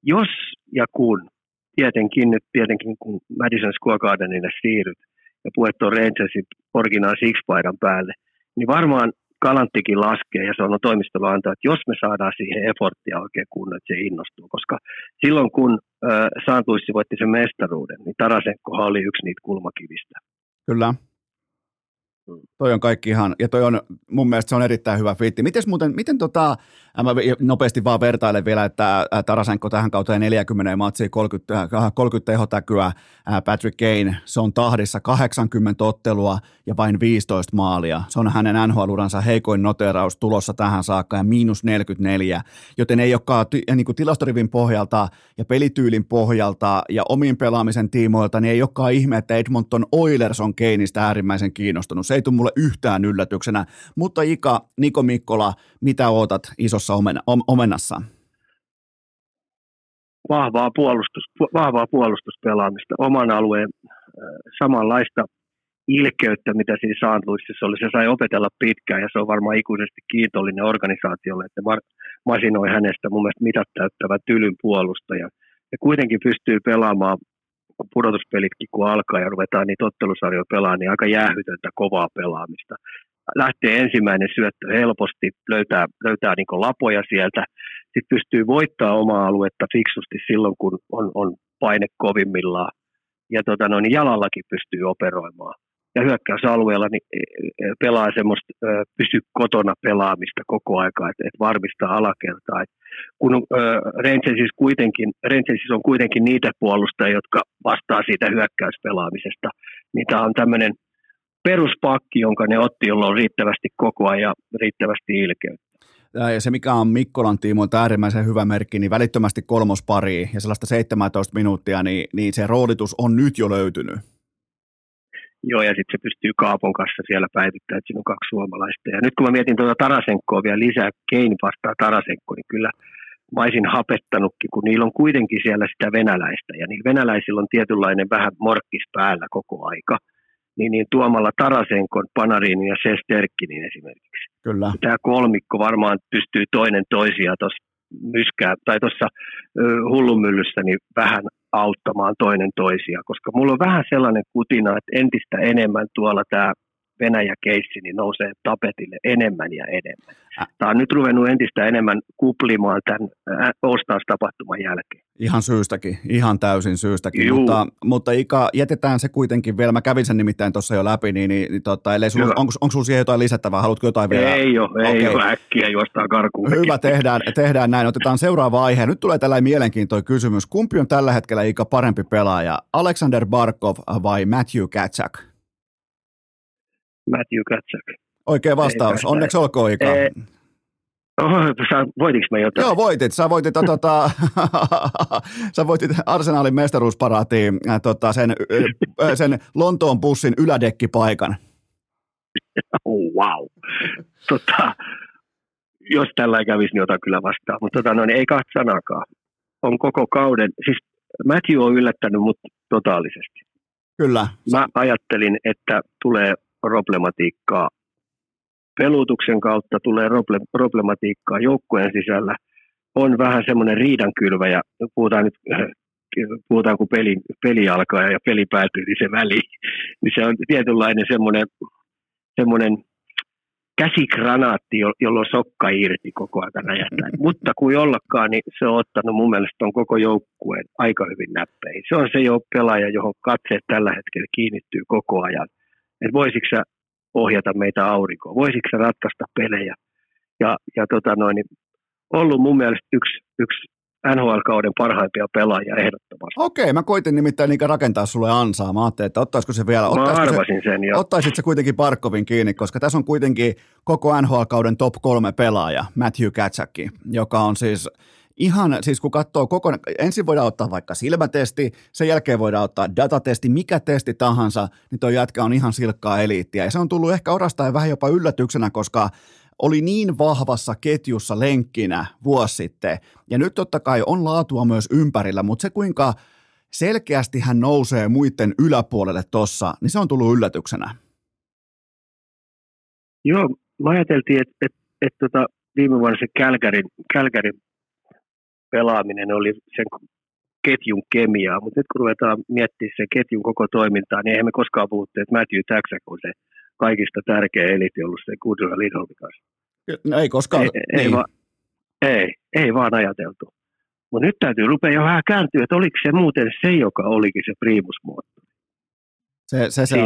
jos ja kun, tietenkin nyt tietenkin kun Madison Square Gardenille siirryt ja puet tuon Rangersin original six-paidan päälle, niin varmaan Kalanttikin laskee ja se on toimistolla antaa, että jos me saadaan siihen efforttia oikein kunnon, että se innostuu. Koska silloin kun äh, Saantuissi voitti sen mestaruuden, niin Tarasenko oli yksi niitä kulmakivistä. Kyllä. Toi on kaikki ihan, ja toi on, mun mielestä se on erittäin hyvä fiitti. Miten muuten, miten tota, mä nopeasti vaan vertailen vielä, että Tarasenko tähän kauteen 40 matsia, 30, 30 tehotäkyä, Patrick Kane, se on tahdissa 80 ottelua ja vain 15 maalia. Se on hänen NHL-uransa heikoin noteraus tulossa tähän saakka ja miinus 44, joten ei olekaan niin kuin tilastorivin pohjalta ja pelityylin pohjalta ja omin pelaamisen tiimoilta, niin ei olekaan ihme, että Edmonton Oilers on Kaneista äärimmäisen kiinnostunut Se ei tule mulle yhtään yllätyksenä. Mutta Ika, Niko Mikkola, mitä ootat isossa omena, omenassa? Vahvaa, puolustus, vahvaa puolustuspelaamista, oman alueen samanlaista ilkeyttä, mitä siinä Saantluississa oli. Se sai opetella pitkään ja se on varmaan ikuisesti kiitollinen organisaatiolle, että masinoi hänestä mun mielestä mitat täyttävä tylyn puolustaja. Ja kuitenkin pystyy pelaamaan pudotuspelitkin, kun alkaa ja ruvetaan niitä ottelusarjoja pelaamaan, niin aika jäähytöntä kovaa pelaamista. Lähtee ensimmäinen syöttö helposti, löytää, löytää niin lapoja sieltä, sitten pystyy voittaa omaa aluetta fiksusti silloin, kun on, on paine kovimmillaan. Ja tota, no, niin jalallakin pystyy operoimaan ja hyökkäysalueella niin e, e, pelaa semmoista pysy kotona pelaamista koko aikaa, että, että varmistaa alakertaa. Et kun Rangersis, kuitenkin, on kuitenkin niitä puolustajia, jotka vastaa siitä hyökkäyspelaamisesta, niin tämä on tämmöinen peruspakki, jonka ne otti, jolla on riittävästi koko ajan riittävästi ilkeyttä. Ja se, mikä on Mikkolan tiimoilta äärimmäisen hyvä merkki, niin välittömästi kolmospari ja sellaista 17 minuuttia, niin, niin se roolitus on nyt jo löytynyt. Joo, ja sitten se pystyy Kaapon kanssa siellä päivittämään, että siinä on kaksi suomalaista. Ja nyt kun mä mietin tuota Tarasenkoa vielä lisää, Kein vastaa Tarasenko, niin kyllä mä olisin hapettanutkin, kun niillä on kuitenkin siellä sitä venäläistä, ja niillä venäläisillä on tietynlainen vähän morkkis päällä koko aika. Niin, niin tuomalla Tarasenkon, Panarinin ja Sesterkinin esimerkiksi. Kyllä. Tämä kolmikko varmaan pystyy toinen toisia tuossa myskää, tai tuossa hullumyllyssä niin vähän auttamaan toinen toisia, koska mulla on vähän sellainen kutina, että entistä enemmän tuolla tämä Venäjä-keissi niin nousee tapetille enemmän ja enemmän. Tämä on nyt ruvennut entistä enemmän kuplimaan tämän All-Stars-tapahtuman jälkeen. Ihan syystäkin, ihan täysin syystäkin, Juu. mutta, mutta Ika, jätetään se kuitenkin vielä, mä kävin sen nimittäin tuossa jo läpi, niin, niin, niin tota, ellei onko, onko sulla siihen jotain lisättävää, haluatko jotain vielä? Ei ole, ei okay. ole, äkkiä juostaa karkuun. Hyvä, tehdään, tehdään näin, otetaan seuraava aihe. Nyt tulee tällainen mielenkiintoinen kysymys. Kumpi on tällä hetkellä Ika parempi pelaaja, Alexander Barkov vai Matthew Katsak? Matthew Katsak. Oikea vastaus. Onneksi olkoon, Ika. Oho, voitinko mä jotain? Joo, voitit. Sä voitit, tota, sä voitit Arsenalin mestaruusparaatiin äh, tota, sen, äh, sen Lontoon bussin ylädekkipaikan. Oh, wow. tota, jos tällä kävisi, niin otan kyllä vastaan. Mutta tota, no, niin ei kahta sanakaan. On koko kauden, siis Matthew on yllättänyt mut totaalisesti. Kyllä. Mä ajattelin, että tulee problematiikkaa pelutuksen kautta, tulee problematiikkaa joukkueen sisällä. On vähän semmoinen riidankylväjä, puhutaan nyt puhutaan kun peli, peli alkaa ja peli päätyy, niin se väli, niin se on tietynlainen semmoinen, semmoinen käsikranaatti, jolla on sokka irti koko ajan räjähtää. Mutta kuin ollakaan, niin se on ottanut mun mielestä on koko joukkueen aika hyvin näppeihin. Se on se jo pelaaja, johon katseet tällä hetkellä kiinnittyy koko ajan – että voisitko sä ohjata meitä aurinkoon, voisitko sä ratkaista pelejä. Ja, ja tota noin, niin ollut mun mielestä yksi, yksi NHL-kauden parhaimpia pelaajia ehdottomasti. Okei, mä koitin nimittäin niin rakentaa sulle ansaa. Mä ajattelin, että ottaisiko se vielä, ottaisiko se, sen jo. Ottaisit se kuitenkin Parkkovin kiinni, koska tässä on kuitenkin koko NHL-kauden top kolme pelaaja, Matthew Katsakki, joka on siis ihan, siis kun katsoo koko, ensin voidaan ottaa vaikka silmätesti, sen jälkeen voidaan ottaa datatesti, mikä testi tahansa, niin tuo jätkä on ihan silkkaa eliittiä. Ja se on tullut ehkä orastaan vähän jopa yllätyksenä, koska oli niin vahvassa ketjussa lenkkinä vuosi sitten. Ja nyt totta kai on laatua myös ympärillä, mutta se kuinka selkeästi hän nousee muiden yläpuolelle tossa, niin se on tullut yllätyksenä. Joo, mä ajateltiin, että, että, että tota, viime vuonna se Kälkärin, Kälkärin pelaaminen oli sen ketjun kemiaa, mutta nyt kun ruvetaan miettimään sen ketjun koko toimintaa, niin eihän me koskaan puhuttu, että Matthew Taxak on se kaikista tärkeä eliti ollut se Goodrow Lidholmin kanssa. No ei koskaan. Ei, niin. ei, va, ei, ei vaan ajateltu. Mutta nyt täytyy rupea jo vähän kääntyä, että oliko se muuten se, joka olikin se primusmoottori. Se, se, se,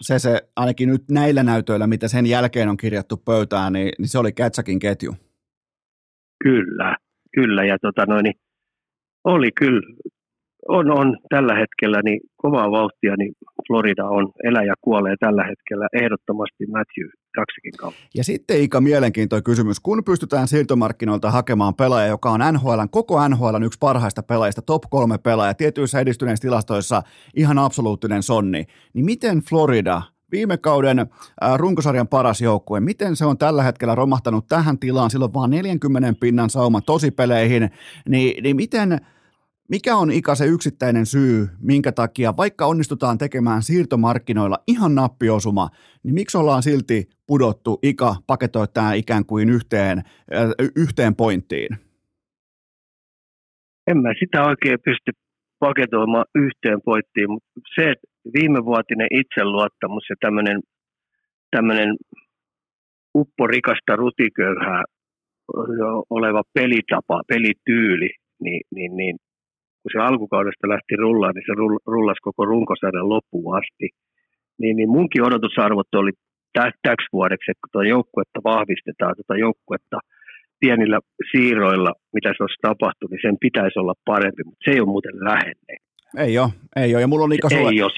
se, se, ainakin nyt näillä näytöillä, mitä sen jälkeen on kirjattu pöytään, niin, niin se oli Kätsäkin ketju. Kyllä, kyllä. Ja tota noin, niin oli kyllä, on, on tällä hetkellä niin kovaa vauhtia, niin Florida on elä ja kuolee tällä hetkellä ehdottomasti Matthew Jacksakin kautta. Ja sitten Ika mielenkiintoinen kysymys, kun pystytään siirtomarkkinoilta hakemaan pelaaja, joka on NHL, koko NHL yksi parhaista pelaajista, top kolme pelaaja, tietyissä edistyneissä tilastoissa ihan absoluuttinen sonni, niin miten Florida viime kauden äh, runkosarjan paras joukkue, miten se on tällä hetkellä romahtanut tähän tilaan, silloin vaan 40 pinnan sauma tosipeleihin, niin, niin miten, mikä on Ika se yksittäinen syy, minkä takia, vaikka onnistutaan tekemään siirtomarkkinoilla ihan nappiosuma, niin miksi ollaan silti pudottu Ika paketoi tämä ikään kuin yhteen, äh, yhteen pointtiin? En mä sitä oikein pysty paketoimaan yhteen pointtiin, mutta se, että viimevuotinen itseluottamus ja tämmöinen, tämmöinen upporikasta rutiköyhää oleva pelitapa, pelityyli, niin, niin, niin kun se alkukaudesta lähti rullaan, niin se rullasi koko runkosarjan loppuun asti. Niin, niin munkin odotusarvot oli täksi vuodeksi, että kun tuota joukkuetta vahvistetaan, tuota joukkuetta pienillä siirroilla, mitä se olisi tapahtunut, niin sen pitäisi olla parempi, mutta se ei ole muuten lähelle. Ei ole, ei ole. Ja mulla on Ika sulle, ei ole.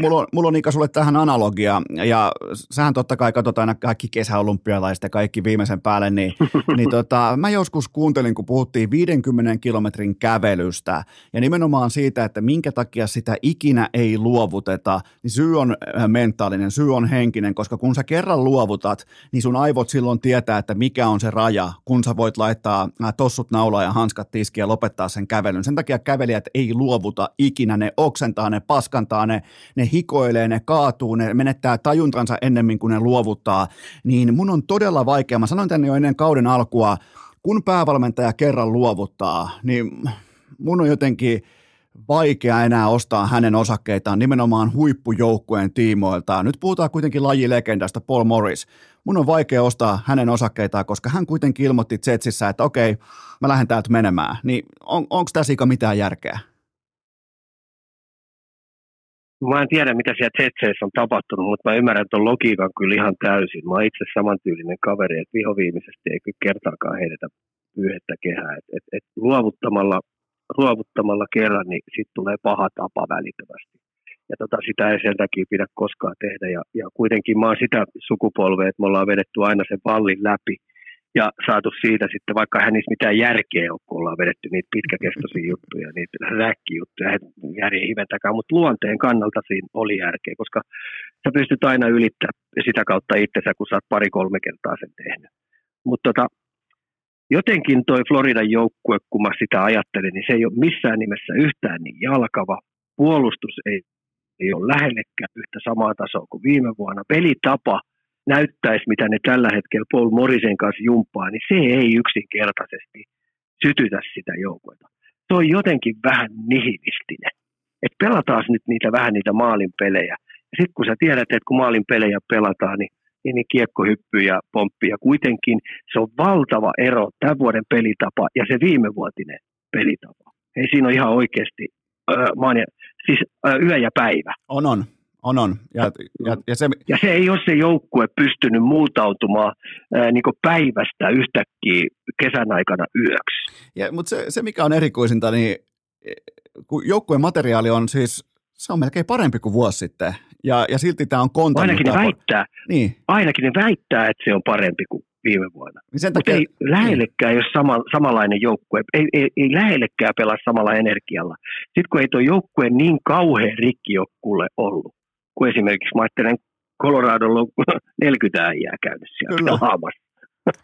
Mulla on, mulla on Ika sulle tähän analogia, ja sähän totta kai katsot aina kaikki kesäolympialaiset ja kaikki viimeisen päälle, niin, niin tota, mä joskus kuuntelin, kun puhuttiin 50 kilometrin kävelystä, ja nimenomaan siitä, että minkä takia sitä ikinä ei luovuteta, niin syy on äh, mentaalinen, syy on henkinen, koska kun sä kerran luovutat, niin sun aivot silloin tietää, että mikä on se raja, kun sä voit laittaa äh, tossut naulaa ja hanskat tiskiä ja lopettaa sen kävelyn. Sen takia kävelijät ei luovuta luovuta ikinä, ne oksentaa, ne paskantaa, ne, ne hikoilee, ne kaatuu, ne menettää tajuntansa ennemmin kuin ne luovuttaa, niin mun on todella vaikea, mä sanoin tänne jo ennen kauden alkua, kun päävalmentaja kerran luovuttaa, niin mun on jotenkin vaikea enää ostaa hänen osakkeitaan nimenomaan huippujoukkueen tiimoilta. Nyt puhutaan kuitenkin lajilegendasta Paul Morris. Mun on vaikea ostaa hänen osakkeitaan, koska hän kuitenkin ilmoitti Zetsissä, että okei, mä lähden täältä menemään. Niin on, onko tässä mitään järkeä? Mä en tiedä, mitä siellä Tsetseissä on tapahtunut, mutta mä ymmärrän tuon logiikan kyllä ihan täysin. Mä oon itse samantyylinen kaveri, että vihoviimisesti ei kyllä kertaakaan heidetä yhdettä kehää. Et, et, et luovuttamalla, luovuttamalla kerran, niin siitä tulee paha tapa välittömästi. Ja tota, sitä ei sen takia pidä koskaan tehdä. Ja, ja kuitenkin mä oon sitä sukupolvea, että me ollaan vedetty aina sen pallin läpi – ja saatu siitä sitten, vaikka hän niissä mitään järkeä ole, kun ollaan vedetty niitä pitkäkestoisia juttuja, niitä räkkijuttuja, järjen hiventäkään, mutta luonteen kannalta siinä oli järkeä, koska sä pystyt aina ylittämään sitä kautta itsensä, kun sä oot pari-kolme kertaa sen tehnyt. Mutta tota, jotenkin toi Floridan joukkue, kun mä sitä ajattelin, niin se ei ole missään nimessä yhtään niin jalkava. Puolustus ei, ei ole lähellekään yhtä samaa tasoa kuin viime vuonna. Pelitapa näyttäisi, mitä ne tällä hetkellä Paul Morisen kanssa jumppaa, niin se ei yksinkertaisesti sytytä sitä joukkoita. Se on jotenkin vähän nihilistinen. Että pelataan nyt niitä vähän niitä maalin pelejä. Ja sitten kun sä tiedät, että kun maalin pelejä pelataan, niin, niin, kiekko hyppyy ja pomppii. Ja kuitenkin se on valtava ero tämän vuoden pelitapa ja se viimevuotinen pelitapa. Ei siinä on ihan oikeasti äh, maan ja, siis äh, yö ja päivä. On, on. On, on. Ja, ja, ja, se... ja se ei ole se joukkue pystynyt muutautumaan ää, niin päivästä yhtäkkiä kesän aikana yöksi. Ja, mutta se, se, mikä on erikoisinta, niin e, kun joukkueen materiaali on siis, se on melkein parempi kuin vuosi sitten. Ja, ja silti tämä on kontannut. Ainakin ne, väittää, niin. ainakin ne väittää, että se on parempi kuin viime vuonna. Niin sen takia, Mutta ei lähellekään, niin. jos sama, samanlainen joukkue, ei, ei, ei lähellekään pelaa samalla energialla. Sitten kun ei tuo joukkue niin kauhean rikkijoukkueelle ollut, kun esimerkiksi mä ajattelen Coloradolla on 40 äijää käynyt siellä Kyllä. pelaamassa.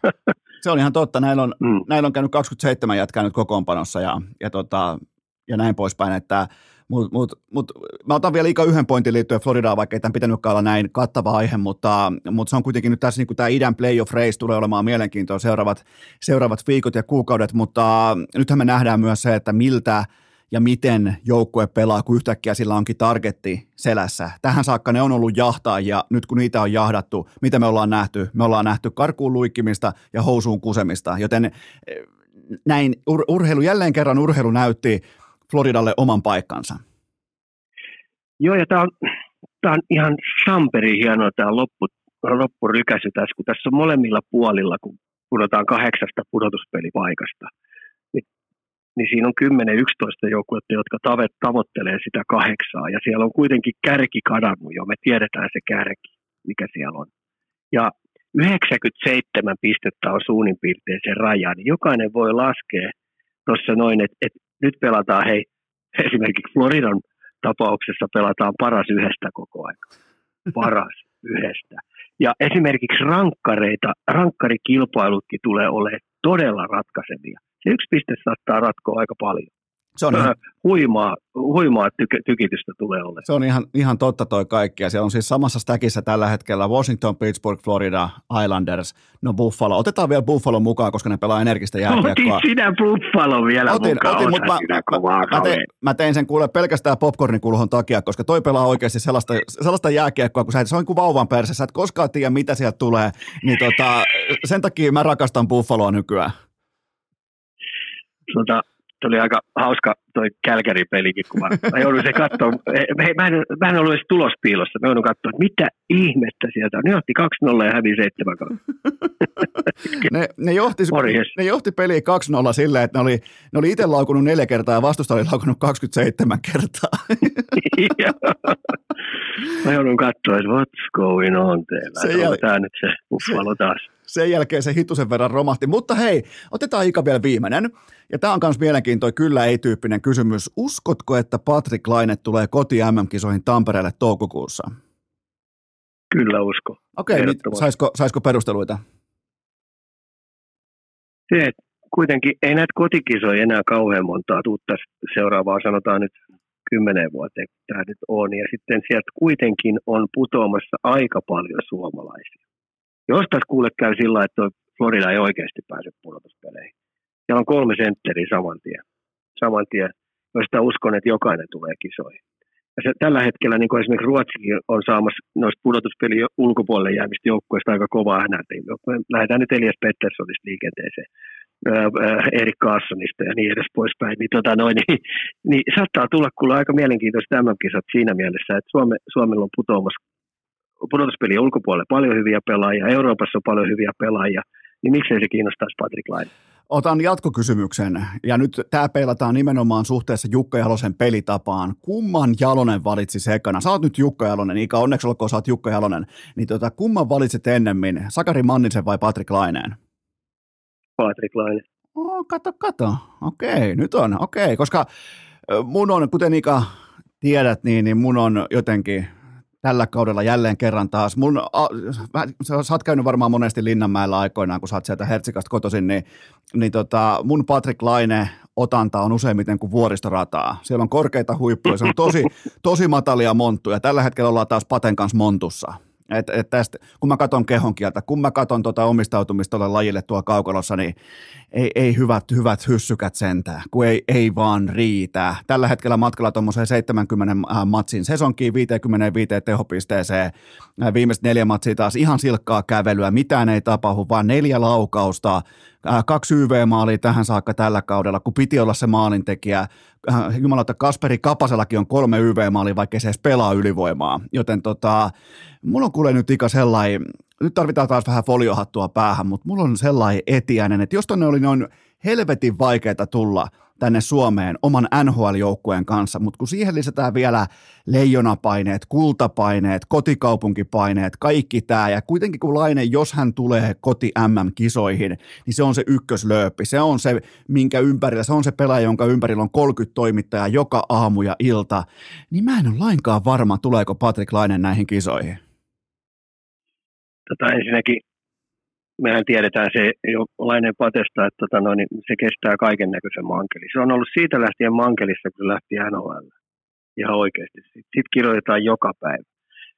Se on ihan totta. Näillä on, mm. näillä on käynyt 27 jätkää nyt kokoonpanossa ja, ja, tota, ja näin poispäin, että mut, mut, mut, mä otan vielä liikaa yhden pointin liittyen Floridaan, vaikka ei tämän pitänytkään olla näin kattava aihe, mutta, mutta se on kuitenkin nyt tässä niin tämä idän playoff race tulee olemaan mielenkiintoa seuraavat, seuraavat viikot ja kuukaudet, mutta nythän me nähdään myös se, että miltä – ja miten joukkue pelaa, kun yhtäkkiä sillä onkin targetti selässä. Tähän saakka ne on ollut jahtaajia, nyt kun niitä on jahdattu, mitä me ollaan nähty? Me ollaan nähty karkuun luikkimista ja housuun kusemista, joten eh, näin ur- urheilu, jälleen kerran urheilu näytti Floridalle oman paikkansa. Joo, ja tämä on, on ihan samperi hienoa tämä loppu, loppurykäsy tässä, kun tässä on molemmilla puolilla, kun pudotaan kahdeksasta pudotuspelipaikasta – niin siinä on 10-11 joukkuetta, jotka tavoittelee sitä kahdeksaa. Ja siellä on kuitenkin kärki kadannut jo, me tiedetään se kärki, mikä siellä on. Ja 97 pistettä on suunnin piirtein se raja, niin jokainen voi laskea tuossa noin, että, että nyt pelataan, hei, esimerkiksi Floridan tapauksessa pelataan paras yhdestä koko ajan. paras yhdestä. Ja esimerkiksi rankkareita, rankkarikilpailutkin tulee olemaan todella ratkaisevia. Se yksi piste saattaa ratkoa aika paljon. Se on ihan, huimaa, huimaa tyk- tykitystä tulee olemaan. Se on ihan, ihan totta toi kaikki. Ja siellä on siis samassa stäkissä tällä hetkellä Washington, Pittsburgh, Florida, Islanders, no Buffalo. Otetaan vielä Buffalo mukaan, koska ne pelaa energistä jääkiekkoa. Otit sinä Buffalo vielä otin, mukaan. Otin, mutta mä, mä, mä, tein, mä, tein, sen kuule pelkästään popcornin kulhon takia, koska toi pelaa oikeasti sellaista, sellaista jääkiekkoa, kun sä et, se on kuin vauvan perse, sä et koskaan tiedä, mitä sieltä tulee. Niin tota, sen takia mä rakastan Buffaloa nykyään. Tota, tuli aika hauska toi Kälkäri-pelikin, kun mä, mä joudun se katsoa. Hei, mä, en, mä en ollut edes tulospiilossa. Mä joudun katsoa, että mitä ihmettä sieltä on. Ne johti 2-0 ja hävisi 7 ne, ne, johti, ne johti peliä 2-0 silleen, että ne oli, ne oli itse laukunut neljä kertaa ja vastusta oli laukunut 27 kertaa. mä joudun katsoa, että what's going on teillä. Se jäl... Nyt se buffalo taas sen jälkeen se hitusen verran romahti. Mutta hei, otetaan Ika vielä viimeinen. Ja tämä on myös mielenkiintoinen kyllä ei-tyyppinen kysymys. Uskotko, että Patrick Laine tulee koti MM-kisoihin Tampereelle toukokuussa? Kyllä usko. Okei, okay, niin saisiko, saisiko perusteluita? Se, että kuitenkin ei näitä kotikisoja enää kauhean montaa tuutta seuraavaa, sanotaan nyt kymmenen vuoteen, tämä nyt on. Ja sitten sieltä kuitenkin on putoamassa aika paljon suomalaisia. Jos tässä kuule käy sillä että Florida ei oikeasti pääse pudotuspeleihin. Siellä on kolme sentteriä saman tien, saman tien joista uskon, että jokainen tulee kisoihin. Ja se, tällä hetkellä niin esimerkiksi Ruotsikin on saamassa noista pudotuspelien ulkopuolelle jäämistä joukkueista aika kovaa ääntä. Lähdetään nyt Elias Petterssonista liikenteeseen, Erik Kaassonista ja niin edes poispäin. Niin, tota noin, niin, niin, saattaa tulla kuule aika mielenkiintoista tämän kisat siinä mielessä, että Suome, Suomella on putoamassa pudotuspelien ulkopuolella paljon hyviä pelaajia, Euroopassa on paljon hyviä pelaajia, niin miksei se kiinnostaisi Patrick Laine? Otan jatkokysymyksen, ja nyt tämä peilataan nimenomaan suhteessa Jukka Jalosen pelitapaan. Kumman Jalonen valitsi sekana? Sä oot nyt Jukka Jalonen, Ika, onneksi olkoon sä oot Jukka Jalonen. Niin tota, kumman valitsit ennemmin, Sakari Mannisen vai Patrick Laineen? Patrick Laine. Oh, kato, kato. Okei, nyt on, okei, koska mun on, kuten Ika tiedät, niin, niin mun on jotenkin tällä kaudella jälleen kerran taas. Mun, a, sä oot käynyt varmaan monesti Linnanmäellä aikoinaan, kun sä oot sieltä Hertsikasta kotoisin, niin, niin tota, mun Patrick Laine otanta on useimmiten kuin vuoristorataa. Siellä on korkeita huippuja, se on tosi, tosi matalia monttuja. Tällä hetkellä ollaan taas Paten kanssa montussa. Et, et tästä, kun mä katson kehon kieltä, kun mä katson tota omistautumista tuolle lajille tuolla kaukolossa, niin ei, ei hyvät, hyvät hyssykät sentään, kun ei, ei vaan riitä. Tällä hetkellä matkalla tuommoiseen 70 äh, matsin sesonkiin 55 tehopisteeseen. Äh, viimeiset neljä matsia taas ihan silkkaa kävelyä, mitään ei tapahdu, vaan neljä laukausta, äh, kaksi YV-maalia tähän saakka tällä kaudella, kun piti olla se maalintekijä. Jumalauta, Kasperi Kapasellakin on kolme YV-maalia, vaikka se edes pelaa ylivoimaa. Joten tota, mulla on kuule nyt Ika sellainen, nyt tarvitaan taas vähän foliohattua päähän, mutta mulla on sellainen etiäinen, että jos tonne oli noin helvetin vaikeaa tulla tänne Suomeen oman NHL-joukkueen kanssa, mutta kun siihen lisätään vielä leijonapaineet, kultapaineet, kotikaupunkipaineet, kaikki tämä, ja kuitenkin kun Laine, jos hän tulee koti MM-kisoihin, niin se on se ykköslööppi, se on se, minkä ympärillä, se on se pelaaja, jonka ympärillä on 30 toimittajaa joka aamu ja ilta, niin mä en ole lainkaan varma, tuleeko Patrick Laine näihin kisoihin. Tota, ensinnäkin mehän tiedetään se jo lainen patesta, että tota, no, niin se kestää kaiken näköisen mankeli. Se on ollut siitä lähtien mankelissa, kun lähti NHL. Ihan oikeasti. Sitten sit kirjoitetaan joka päivä.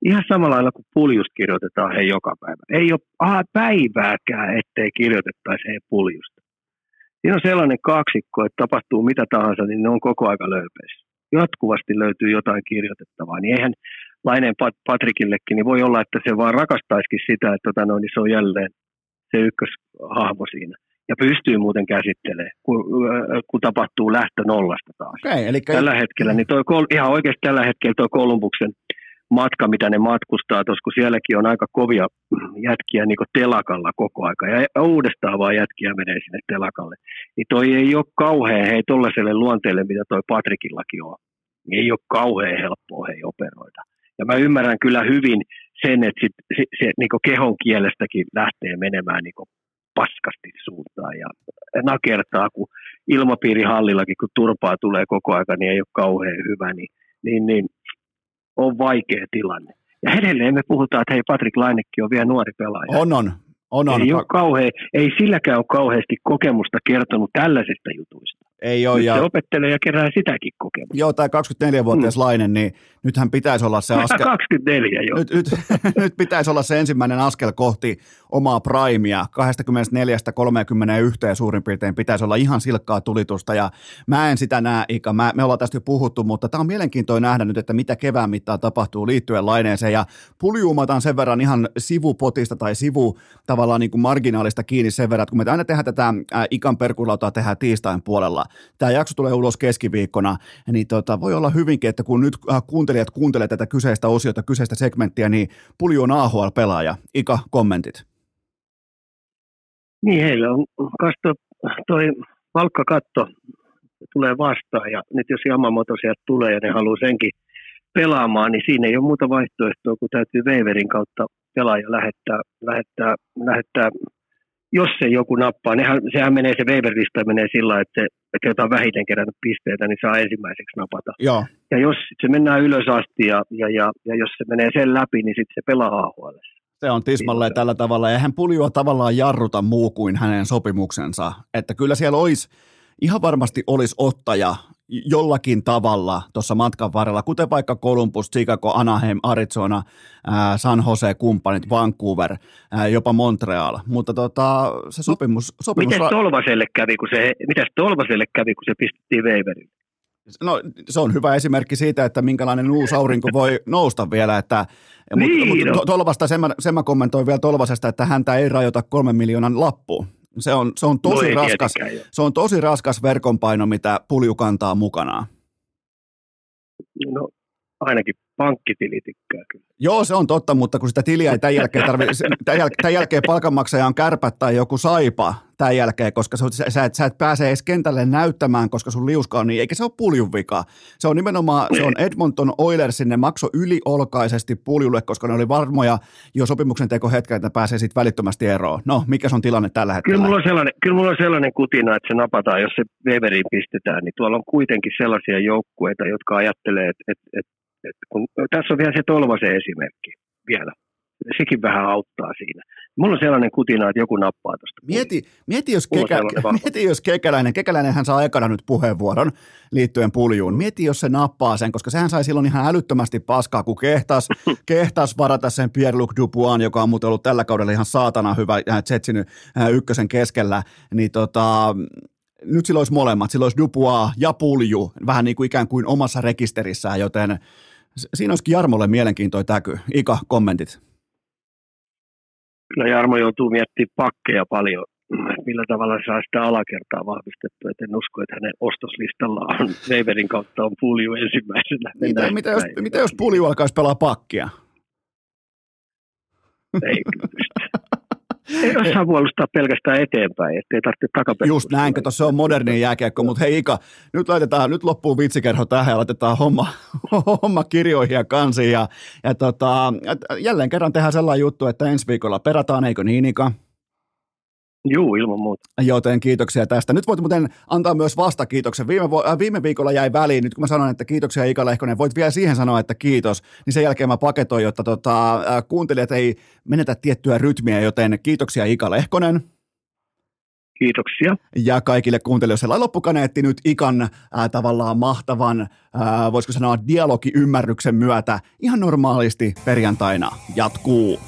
Ihan samalla lailla kuin puljusta kirjoitetaan he joka päivä. Ei ole aha, päivääkään, ettei kirjoitettaisi he puljusta. Siinä on sellainen kaksikko, että tapahtuu mitä tahansa, niin ne on koko aika löypeissä. Jatkuvasti löytyy jotain kirjoitettavaa. Niin eihän Laineen Patrikillekin, niin voi olla, että se vaan rakastaisikin sitä, että tota, no, niin se on jälleen se ykköshahmo siinä. Ja pystyy muuten käsittelemään, kun, äh, kun tapahtuu lähtö nollasta taas. Okay, eli... Tällä hetkellä, niin toi, ihan oikeasti tällä hetkellä tuo Kolumbuksen matka, mitä ne matkustaa tuossa, kun sielläkin on aika kovia jätkiä niin telakalla koko aika, ja uudestaan vaan jätkiä menee sinne telakalle. Niin toi ei ole kauhean, hei, tollaiselle luonteelle, mitä toi Patrikillakin on. Niin ei ole kauhean helppoa hei operoida. Ja mä ymmärrän kyllä hyvin sen, että sit, se, se niin kehon kielestäkin lähtee menemään niin paskasti suuntaan ja nakertaa, kun ilmapiiri hallillakin, kun turpaa tulee koko aika, niin ei ole kauhean hyvä, niin, niin, niin on vaikea tilanne. Ja edelleen me puhutaan, että hei Patrick Lainekin on vielä nuori pelaaja. On, on. On, on. Ei, ole kauhean, ei silläkään ole kauheasti kokemusta kertonut tällaisista jutuista. Ei ole. Nyt Ja, se opettelee ja kerää sitäkin kokemusta. joo, tämä 24-vuotias Mm. Lainen, niin nythän pitäisi olla se askel. 24 jo. Nyt, nyt, nyt pitäisi olla se ensimmäinen askel kohti omaa primea. 24-31 suurin piirtein pitäisi olla ihan silkkaa tulitusta ja mä en sitä näe, Ika. Mä, me ollaan tästä jo puhuttu, mutta tämä on mielenkiintoinen nähdä nyt, että mitä kevään mittaan tapahtuu liittyen laineeseen ja puljuumataan sen verran ihan sivupotista tai sivu tavallaan niin kuin marginaalista kiinni sen verran, että kun me aina tehdään tätä Ikan perkulautaa tehdään tiistain puolella, tämä jakso tulee ulos keskiviikkona, niin tota, voi olla hyvinkin, että kun nyt äh, kuuntelijat kuuntelee tätä kyseistä osiota, kyseistä segmenttiä, niin Pulju on AHL-pelaaja. Ika, kommentit. Niin, heillä on kas toi, palkkakatto tulee vastaan ja nyt jos Yamamoto sieltä tulee ja ne haluaa senkin pelaamaan, niin siinä ei ole muuta vaihtoehtoa, kun täytyy Weaverin kautta pelaaja lähettää, lähettää, lähettää jos se joku nappaa, nehän, sehän menee se Weaver-lista menee sillä että, se, että jota on vähiten kerännyt pisteitä, niin saa ensimmäiseksi napata. Joo, Ja jos se mennään ylös asti ja, ja, ja, ja jos se menee sen läpi, niin sitten se pelaa AHL. se on tismalleen tällä tavalla. Ja hän Puljua tavallaan jarruta muu kuin hänen sopimuksensa. Että kyllä siellä olisi, ihan varmasti olisi ottaja jollakin tavalla tuossa matkan varrella, kuten vaikka Columbus, Chicago, Anaheim, Arizona, ää, San Jose, kumppanit, Vancouver, ää, jopa Montreal. Mutta tota, se sopimus... sopimus Mites Tolvaselle kävi, kun se, mitäs Tolvaselle kävi, kun se pistettiin Weaverille? No, se on hyvä esimerkki siitä, että minkälainen uusi aurinko voi nousta vielä, että Niin, mutta no. Tolvasta sen mä, sen mä kommentoin vielä Tolvasesta, että häntä ei rajoita kolmen miljoonan lappuun. Se on, se on tosi no raskas, se on tosi raskas verkonpaino, mitä pulju kantaa mukanaan. No, ainakin pankkitili tykkää kyllä. Joo, se on totta, mutta kun sitä tiliä ei tämän jälkeen tarvitse, tämän, jäl, tämän jälkeen palkanmaksaja on kärpät tai joku saipa tämän jälkeen, koska sä, sä, et, sä et pääse edes kentälle näyttämään, koska sun liuska on niin, eikä se ole puljun vika. Se on nimenomaan, se on Edmonton Oilersin, ne maksoi yliolkaisesti puljulle, koska ne oli varmoja jo sopimuksen teko hetken, että pääsee sitten välittömästi eroon. No, mikä on tilanne tällä hetkellä? Kyllä mulla, on sellainen, kyllä mulla on sellainen kutina, että se napataan, jos se Weberiin pistetään, niin tuolla on kuitenkin sellaisia joukkueita, jotka ajattelee, että, että, että, kun, tässä on vielä se Tolvasen esimerkki vielä. Sekin vähän auttaa siinä. Mulla on sellainen kutina, että joku nappaa tuosta. Mieti, mieti, jos kekä, mieti, jos kekäläinen, kekäläinen hän saa ekana nyt puheenvuoron liittyen puljuun. Mieti, jos se nappaa sen, koska sehän sai silloin ihan älyttömästi paskaa, kun kehtas, kehtas varata sen Pierre-Luc Dupuan, joka on muuten ollut tällä kaudella ihan saatana hyvä Jetsin ykkösen keskellä, niin tota, nyt sillä olisi molemmat, sillä olisi Dupuaa ja Pulju, vähän niin kuin ikään kuin omassa rekisterissään, joten siinä olisikin Jarmolle mielenkiintoinen täky. Ika, kommentit. Kyllä Jarmo joutuu miettimään pakkeja paljon, millä tavalla saa sitä alakertaa vahvistettua. Et en usko, että hänen ostoslistalla on Weberin kautta on pulju ensimmäisenä. Mitä, mitä, jos, mitä jos Pulju alkaisi pelaa pakkia? Ei. Ei osaa puolustaa pelkästään eteenpäin, ettei tarvitse takaperin. Just näin, kato, se on moderni jääkiekko, mutta hei Ika, nyt, laitetaan, nyt loppuu vitsikerho tähän ja laitetaan homma, homma kirjoihin ja kansiin ja, ja tota, jälleen kerran tehdään sellainen juttu, että ensi viikolla perataan, eikö niin Ika? Juu, ilman muuta. Joten kiitoksia tästä. Nyt voit muuten antaa myös vastakiitoksen. Viime, vo- äh, viime viikolla jäi väliin, nyt kun mä sanoin, että kiitoksia Ika Lehkonen, voit vielä siihen sanoa, että kiitos, niin sen jälkeen mä paketoin, jotta tota, äh, kuuntelijat ei menetä tiettyä rytmiä, joten kiitoksia Ika Lehkonen. Kiitoksia. ja kaikille kuuntelijoille loppukaneetti nyt Ikan ää, tavallaan mahtavan, ää, voisiko sanoa dialogiymmärryksen myötä ihan normaalisti perjantaina jatkuu.